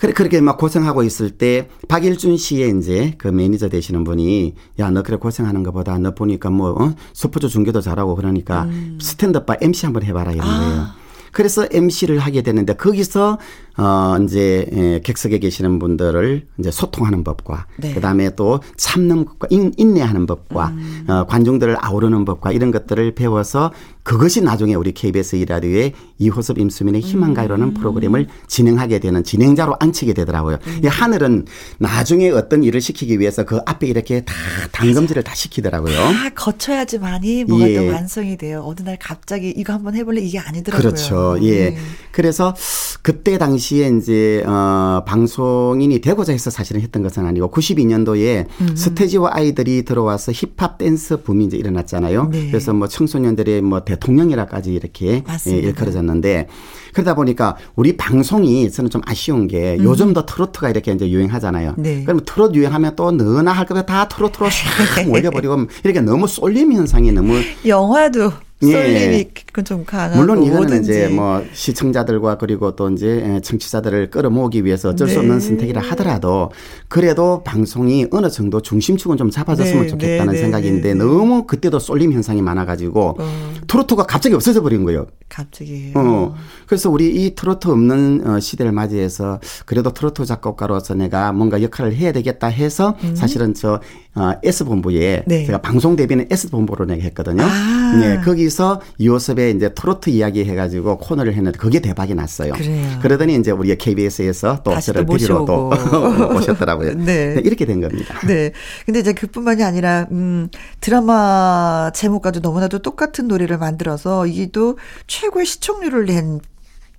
그래, 그렇게 막 고생하고 있을 때, 박일준 씨의 이제 그 매니저 되시는 분이, 야, 너 그래 고생하는 것보다 너 보니까 뭐, 어? 스포츠 중계도 잘하고 그러니까 스탠드업 바 MC 한번 해봐라 이런 거예요. 그래서 MC를 하게 되는데 거기서 어 이제 예, 객석에 계시는 분들을 이제 소통하는 법과 네. 그다음에 또 참는 것과 인, 인내하는 법과 어, 관중들을 아우르는 법과 이런 것들을 배워서 그것이 나중에 우리 KBS 이라디오의 이호섭 임수민의 희망가요라는 프로그램을 진행하게 되는 진행자로 앉히게 되더라고요. 이 하늘은 나중에 어떤 일을 시키기 위해서 그 앞에 이렇게 다 담금질을 다 시키더라고요. 다 거쳐야지만이 뭐가 예. 또 완성이 돼요. 어느 날 갑자기 이거 한번 해볼래 이게 아니더라고요. 그렇죠. 예. 네. 그래서 그때 당시 에 이제 어 방송인이 되고자 해서 사실은 했던 것은 아니고 92년도에 음. 서태지와 아이들이 들어와서 힙합 댄스 붐이 이제 일어났잖아요. 네. 그래서 뭐 청소년들의 뭐 대통령이라까지 이렇게 예. 일컬어졌는데 그러다 보니까 우리 방송이 저는 좀 아쉬운 게 요즘도 트로트가 이렇게 이제 유행하잖아요. 음. 네. 그럼 트로트 유행하면 또 너나 할 거면 다 트로트로 샥 올려버리고 이렇게 너무 쏠림 현상이 너무 영화도 예. 쏠림이 그좀 강하고 물론 이거는. 이제 뭐 시청자들과 그리고 또 이제 청취자들을 끌어모으기 위해서 어쩔 수 네. 없는 선택이라 하더라도 그래도 방송이 어느 정도 중심축은 좀 잡아줬으면 네, 좋겠다는 네, 네, 생각인데 네, 네. 너무 그때도 쏠림 현상이 많아가지고 어. 트로트가 갑자기 없어져 버린 거예요. 갑자기. 어. 그래서 우리 이 트로트 없는 어, 시대를 맞이해서 그래도 트로트 작곡가로서 내가 뭔가 역할을 해야 되겠다 해서 음. 사실은 저 어, S본부에 네. 제가 방송 데뷔는 S본부로 내가 했거든요. 아. 네, 거기서 이호섭의 이제 트로트 이야기 해가지고 코너를 했는데 그게 대박이 났어요. 그래요. 그러더니 이제 우리가 KBS에서 또 저를 또 데뷔로 또. 오셨더라고요. 네. 네, 이렇게 된 겁니다. 네. 근데 이제 그뿐만이 아니라, 음, 드라마 제목과도 너무나도 똑같은 노래를 만들어서 또 최고의 시청률을 낸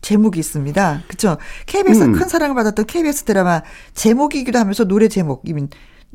제목이 있습니다. 그쵸? KBS 음. 큰 사랑을 받았던 KBS 드라마 제목이기도 하면서 노래 제목, 이민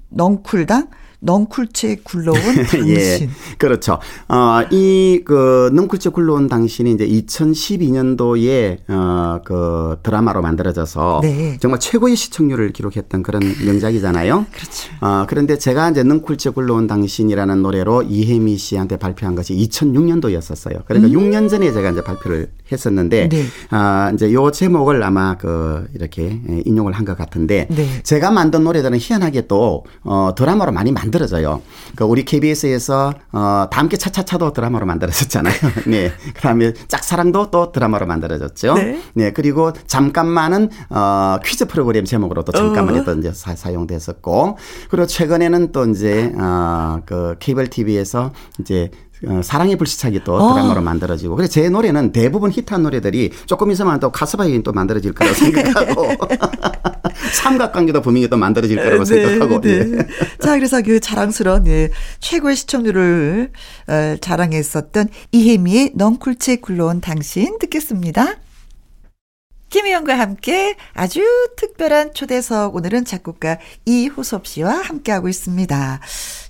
넝쿨당? 넝쿨채 굴러온 당신. 예, 그렇죠. 어, 이, 그, 능쿨치 굴러온 당신이 이제 2012년도에, 어, 그 드라마로 만들어져서 네. 정말 최고의 시청률을 기록했던 그런 명작이잖아요. 그렇죠. 어, 그런데 제가 이제 능쿨치 굴러온 당신이라는 노래로 이혜미 씨한테 발표한 것이 2006년도였었어요. 그러니까 6년 전에 제가 이제 발표를 했었는데, 음. 네. 아, 이제 요 제목을 아마 그, 이렇게 예, 인용을 한 것 같은데, 네. 제가 만든 노래들은 희한하게 또 어, 드라마로 많이 만들 어져요. 그 우리 KBS에서 어, 다 함께 차차차도 드라마로 만들어졌잖아요. 네. 그다음에 짝사랑도 또 드라마로 만들어졌죠. 네. 그리고 잠깐만은 어, 퀴즈 프로그램 제목으로 또 잠깐만이 어. 또 이제 사, 사용됐었고, 그리고 최근에는 또 이제 어, 그 케이블 TV에서 이제 어, 사랑의 불시착이 또 어. 드라마로 만들어지고 그래서 제 노래는 대부분 히트한 노래들이 조금 있으면 또 카스바이긴 또 만들어질 거라고 생각하고 삼각관계도 분명히 또 만들어질 거라고 생각하고 예. 네. 자, 그래서 그 자랑스러운 예, 최고의 시청률을 어, 자랑했었던 이혜미의 넝쿨채 굴러온 당신 듣겠습니다. 김희영과 함께 아주 특별한 초대석 오늘은 작곡가 이호섭 씨와 함께하고 있습니다.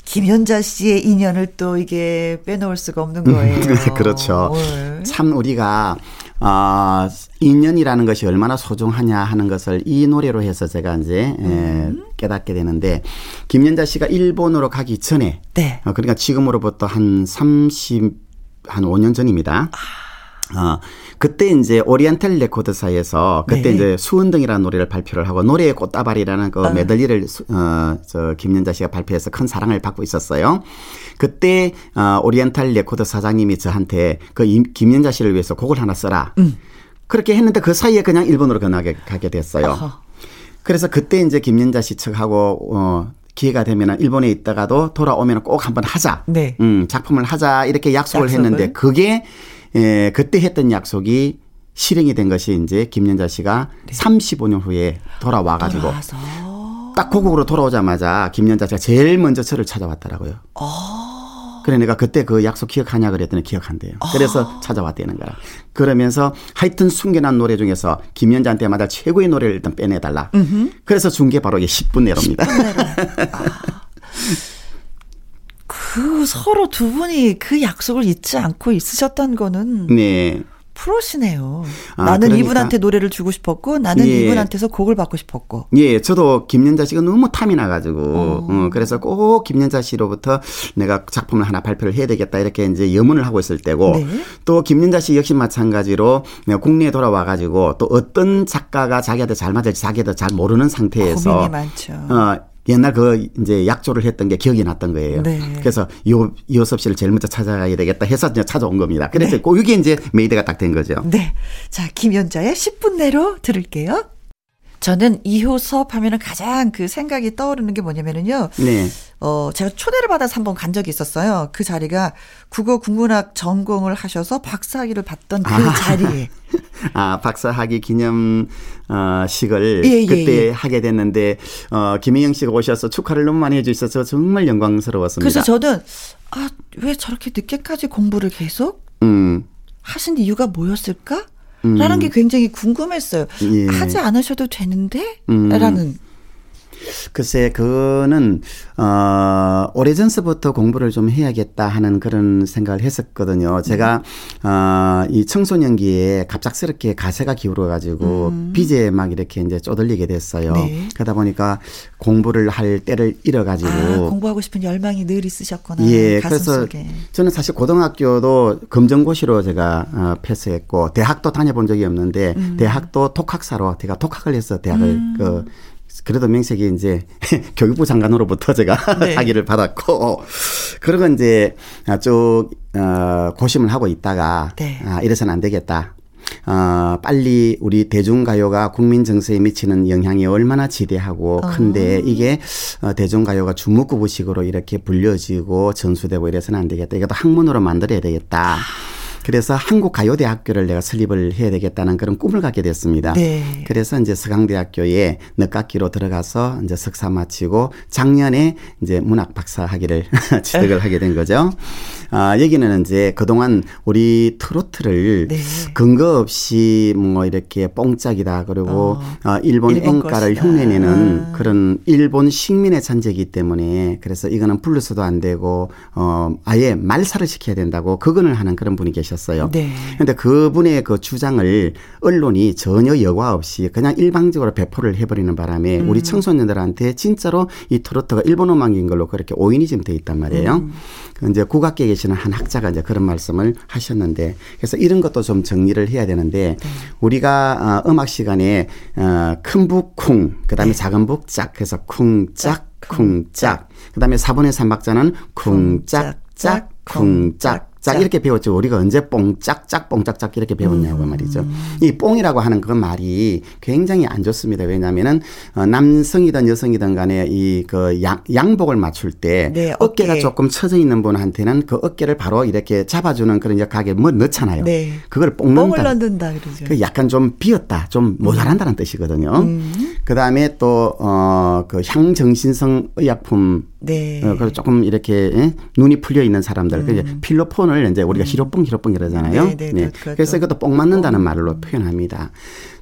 김연자 씨의 인연을 또 이게 빼놓을 수가 없는 거예요. 그렇죠. 네. 참 우리가 아 인연이라는 것이 얼마나 소중하냐 하는 것을 이 노래로 해서 제가 이제 에, 깨닫게 되는데 김연자 씨가 일본으로 가기 전에 네. 어, 그러니까 지금으로부터 한 30, 한 5년 전입니다. 어, 그때 이제 오리엔탈 레코드사에서 그때 네. 이제 수은등이라는 노래를 발표를 하고 노래의 꽃다발이라는 그 아. 메들리를 수- 어, 저 김연자 씨가 발표해서 큰 사랑을 받고 있었어요. 그때 어, 오리엔탈 레코드 사장님이 저한테 그 임- 김연자 씨를 위해서 곡을 하나 써라. 그렇게 했는데 그 사이에 그냥 일본으로 건너게 가게 됐어요. 아하. 그래서 그때 이제 김연자 씨 측하고 어 기회가 되면 일본에 있다가도 돌아오면 꼭 한번 하자. 네. 음, 작품을 하자 이렇게 약속을, 약속을? 했는데 그게 에, 그때 했던 약속이 실행이 된 것이 이제 김연자 씨가 35년 후에 돌아와 가지고. 딱 고국으로 돌아오자마자 김연자 씨가 제일 먼저 저를 찾아왔더라고요. 그래 내가 그때 그 약속 기억하냐 그랬더니 기억한대요. 그래서 찾아왔다는 거라. 그러면서 하여튼 숨겨난 노래 중에서 김연자한테 마다 최고의 노래를 일단 빼내달라. 그래서 준 게 바로 이게 10분 내로입니다. 그 서로 두 분이 그 약속을 잊지 않고 있으셨던 거는 네. 프로시네요. 아, 나는 그러니까. 이분한테 노래를 주고 싶었고 나는 예. 이분한테서 곡을 받고 싶었고. 예, 저도 김연자 씨가 너무 탐이 나가지고, 어. 어, 그래서 꼭 김연자 씨로부터 내가 작품을 하나 발표를 해야 되겠다 이렇게 이제 염원을 하고 있을 때고, 네. 또 김연자 씨 역시 마찬가지로 내가 국내에 돌아와가지고 또 어떤 작가가 자기한테 잘 맞을지 자기도 잘 모르는 상태에서, 고민이 많죠. 어, 옛날 그 이제 약조를 했던 게 기억이 났던 거예요. 네. 그래서 요 이호섭 씨를 제일 먼저 찾아가야 되겠다 해서 이제 찾아온 겁니다. 그래서 네. 그 이게 이제 made가 딱 된 거죠. 네. 자, 김연자의 10분 내로 들을게요. 저는 이효섭 하면은 가장 그 생각이 떠오르는 게 뭐냐면은요. 네. 어, 제가 초대를 받아서 한번 간 적이 있었어요. 그 자리가 국어 국문학 전공을 하셔서 박사학위를 받던 그 아. 자리에. 아, 박사학위 기념, 어, 식을 예, 예, 그때 예. 하게 됐는데, 어, 김혜영 씨가 오셔서 축하를 너무 많이 해주셔서 정말 영광스러웠습니다. 그래서 저는 아, 왜 저렇게 늦게까지 공부를 계속 음, 하신 이유가 뭐였을까? 음. 라는 게 굉장히 궁금했어요. 예. 하지 않으셔도 되는데? 음. 라는. 글쎄, 그거는, 어, 오래전서부터 공부를 좀 해야겠다 하는 그런 생각을 했었거든요. 제가, 어, 이 청소년기에 갑작스럽게 가세가 기울어가지고, 빚에 막 이렇게 이제 쪼들리게 됐어요. 네. 그러다 보니까 공부를 할 때를 잃어가지고. 아, 공부하고 싶은 열망이 늘 있으셨구나. 예, 그래서 속에. 저는 사실 고등학교도 검정고시로 제가 어, 패스했고 대학도 다녀본 적이 없는데 음. 대학도 독학사로 제가 독학을 해서 대학을 그 그래도 명색이 이제 교육부 장관으로부터 제가 네. 학위를 받았고 그러고 이제 쭉 어, 고심을 하고 있다가 네. 아, 이래서는 안 되겠다. 어, 빨리 우리 대중가요가 국민 정서에 미치는 영향이 얼마나 지대하고 어. 큰데 이게 어, 대중가요가 주목구부식으로 이렇게 불려지고 전수되고 이래서는 안 되겠다. 이것도 학문으로 만들어야 되겠다. 그래서 한국가요대학교를 내가 설립을 해야 되겠다는 그런 꿈을 갖게 됐습니다. 네. 그래서 이제 서강대학교에 늦학기로 들어가서 이제 석사 마치고 작년에 이제 문학 박사 학위를 취득을 하게 된 거죠. 아, 여기는 이제 그동안 우리 트로트를 네. 근거 없이 뭐 이렇게 뽕짝이다 그리고 어, 일본, 일본 en가를 것이다. 흉내내는 아. 그런 일본 식민의 잔재이기 때문에 그래서 이거는 불러서도 안 되고 어 아예 말살을 시켜야 된다고 그건을 하는 그런 분이 계 셨어요. 네. 근데 그분의 그 주장을 언론이 전혀 여과 없이 그냥 일방적으로 배포를 해버리는 바람에 음. 우리 청소년들한테 진짜로 이 트로트가 일본 음악인 걸로 그렇게 오인이 지금 돼 있단 말이에요. 음. 그 이제 국악계에 계시는 한 학자가 이제 그런 말씀을 하셨는데 그래서 이런 것도 좀 정리를 해야 되는데 네. 우리가 어, 음악 시간에 어, 큰북 쿵 그다음에 작은 북짝 그래서 쿵짝 쿵짝 그다음에 4분의 3박자는 쿵짝 짝 쿵짝 짝 이렇게 배웠죠. 우리가 언제 뽕짝짝 뽕짝짝 이렇게 배웠냐고 음. 말이죠. 이 뽕이라고 하는 그 말이 굉장히 안 좋습니다. 왜냐하면은 어, 남성이든 여성이든 간에 이 그 양복을 맞출 때 네, 어깨가 어깨. 조금 처져 있는 분한테는 그 어깨를 바로 이렇게 잡아주는 그런 역학에 뭐 넣잖아요. 네. 그걸 뽕을 뽕는다. 넣는다 그러죠. 그 약간 좀 비었다, 좀 모자란다는 뜻이거든요. 음. 그 다음에 또, 어, 그 향정신성 의약품 네. 어, 그리고 조금 이렇게 예? 눈이 풀려 있는 사람들, 그 필로폰을 이제 우리가 히로뽕 히로뽕 이러잖아요. 음. 네, 네, 그것도. 그래서 이것도 뽕 맞는다는 말로 표현합니다.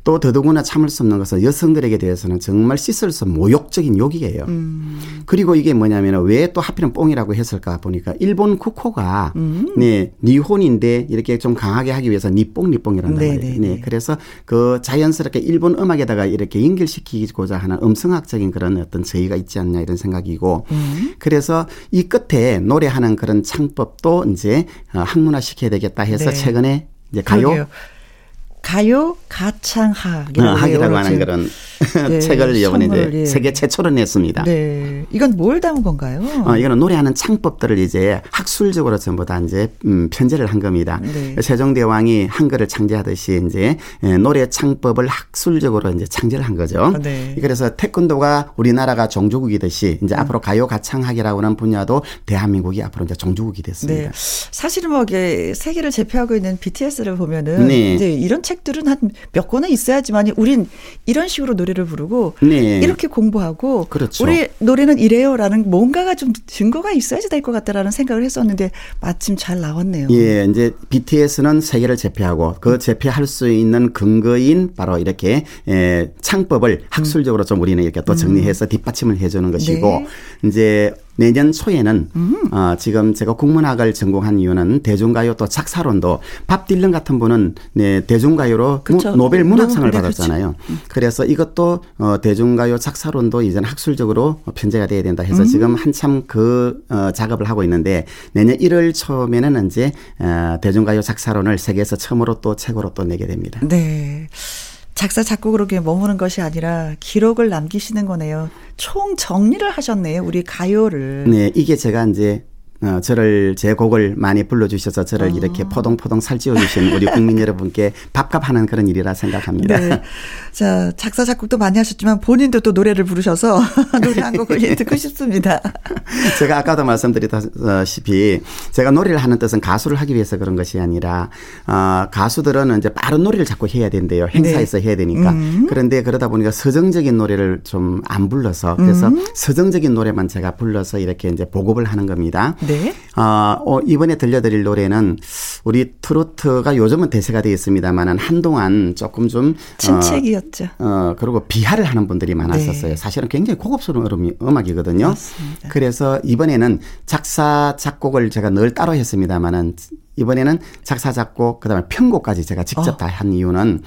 또 더더구나 참을 수 없는 것은 여성들에게 대해서는 정말 씻을 수 없는 모욕적인 욕이에요. 음. 그리고 이게 뭐냐면 왜 또 하필은 뽕이라고 했을까 보니까 일본 국호가 음. 네 니혼인데 이렇게 좀 강하게 하기 위해서 니뽕 니뽕이란단 네, 말이에요. 네, 네, 네. 그래서 그 자연스럽게 일본 음악에다가 이렇게 연결시키고자 하는 음성학적인 그런 어떤 저희가 있지 않냐 이런 생각이고 음. 그래서 이 끝에 노래하는 그런 창법도 이제 어, 학문화 시켜야 되겠다 해서 네. 최근에 이제 가요 그러게요. 가요 가창학이라고 어, 학이라고 해요, 하는. 그런 네, 책을 이번에 이제 예. 세계 최초로 냈습니다. 네. 이건 뭘 담은 건가요? 어, 이거는 노래하는 창법들을 이제 학술적으로 전부 다 이제 음, 편제를 한 겁니다. 네. 세종대왕이 한글을 창제하듯이 이제 예, 노래 창법을 학술적으로 이제 창제를 한 거죠. 네. 그래서 태권도가 우리나라가 종주국이듯이 이제 앞으로 가요 가창학이라고 하는 분야도 대한민국이 앞으로 이제 종주국이 됐습니다. 네. 사실은 뭐 이게 세계를 제패하고 있는 BTS를 보면은 네. 이제 이런 책 들은 한 몇 권은 있어야지만 우린 이런 식으로 노래를 부르고 네. 이렇게 공부하고 그렇죠. 우리 노래는 이래요라는 뭔가가 좀 증거가 있어야지 될 것 같다라는 생각을 했었는데 마침 잘 나왔네요. 예, 이제 BTS는 세계를 제패하고 그 제패할 수 있는 근거인 바로 이렇게 예, 창법을 학술적으로 좀 우리는 이렇게 또 정리해서 뒷받침을 해주는 것이고 네. 이제 내년 초에는 어, 지금 제가 국문학을 전공한 이유는 대중가요 또 작사론도 밥 딜런 같은 분은 네, 대중가요로 그쵸. 무- 노벨 문학상을 네, 받았잖아요. 그래서 이것도 어, 대중가요 작사론도 이제는 학술적으로 편제가 돼야 된다 해서 음. 지금 한참 그 어, 작업을 하고 있는데 내년 1월 초면에는 이제 어, 대중가요 작사론을 세계에서 처음으로 또 책으로 또 내게 됩니다. 네. 작사 작곡으로 그냥 머무는 것이 아니라 기록을 남기시는 거네요. 총 정리를 하셨네요. 우리 가요를. 네, 이게 제가 이제 어, 저를 제 곡을 많이 불러주셔서 저를 아. 이렇게 포동포동 살찌워 주신 우리 국민 여러분께 밥값하는 그런 일이라 생각합니다. 네. 자, 작사, 작곡도 많이 하셨지만 본인도 또 노래를 부르셔서 노래 한 곡을 예, 듣고 싶습니다. 제가 아까도 말씀드렸다시피 제가 노래를 하는 뜻은 가수를 하기 위해서 그런 것이 아니라 어, 가수들은 이제 빠른 노래를 자꾸 해야 된대요. 행사에서 해야 되니까. 음. 그런데 그러다 보니까 서정적인 노래를 좀 안 불러서 그래서 음. 서정적인 노래만 제가 불러서 이렇게 이제 보급을 하는 겁니다. 네. 어, 어, 이번에 들려드릴 노래는 우리 트로트가 요즘은 대세가 되어 있습니다만은 한동안 조금 좀 침체기였죠. 어, 어, 그리고 비하를 하는 분들이 많았었어요. 네. 사실은 굉장히 고급스러운 음악이거든요. 맞습니다. 그래서 이번에는 작사 작곡을 제가 늘 따로 했습니다만은 이번에는 작사 작곡 그다음에 편곡까지 제가 직접 어. 다한 이유는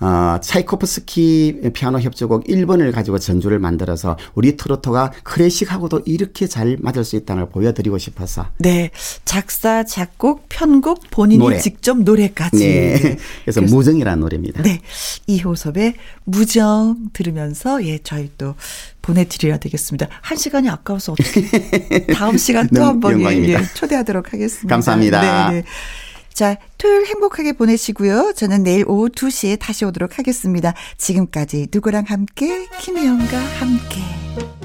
어, 차이코프스키 피아노 협주곡 1번을 가지고 전주를 만들어서 우리 트로트가 클래식하고도 이렇게 잘 맞을 수 있다는 걸 보여드리고 싶어서. 네. 작사, 작곡, 편곡, 본인이 노래. 직접 노래까지. 네. 그래서 무정이라는 노래입니다. 네. 이호섭의 무정 들으면서 예, 저희 또 보내드려야 되겠습니다. 한 시간이 아까워서 어떻게 다음 시간 또 한번 예. 예, 초대하도록 하겠습니다. 감사합니다. 네, 네. 자, 토요일 행복하게 보내시고요. 저는 내일 오후 2시에 다시 오도록 하겠습니다. 지금까지 누구랑 함께, 김혜영과 함께.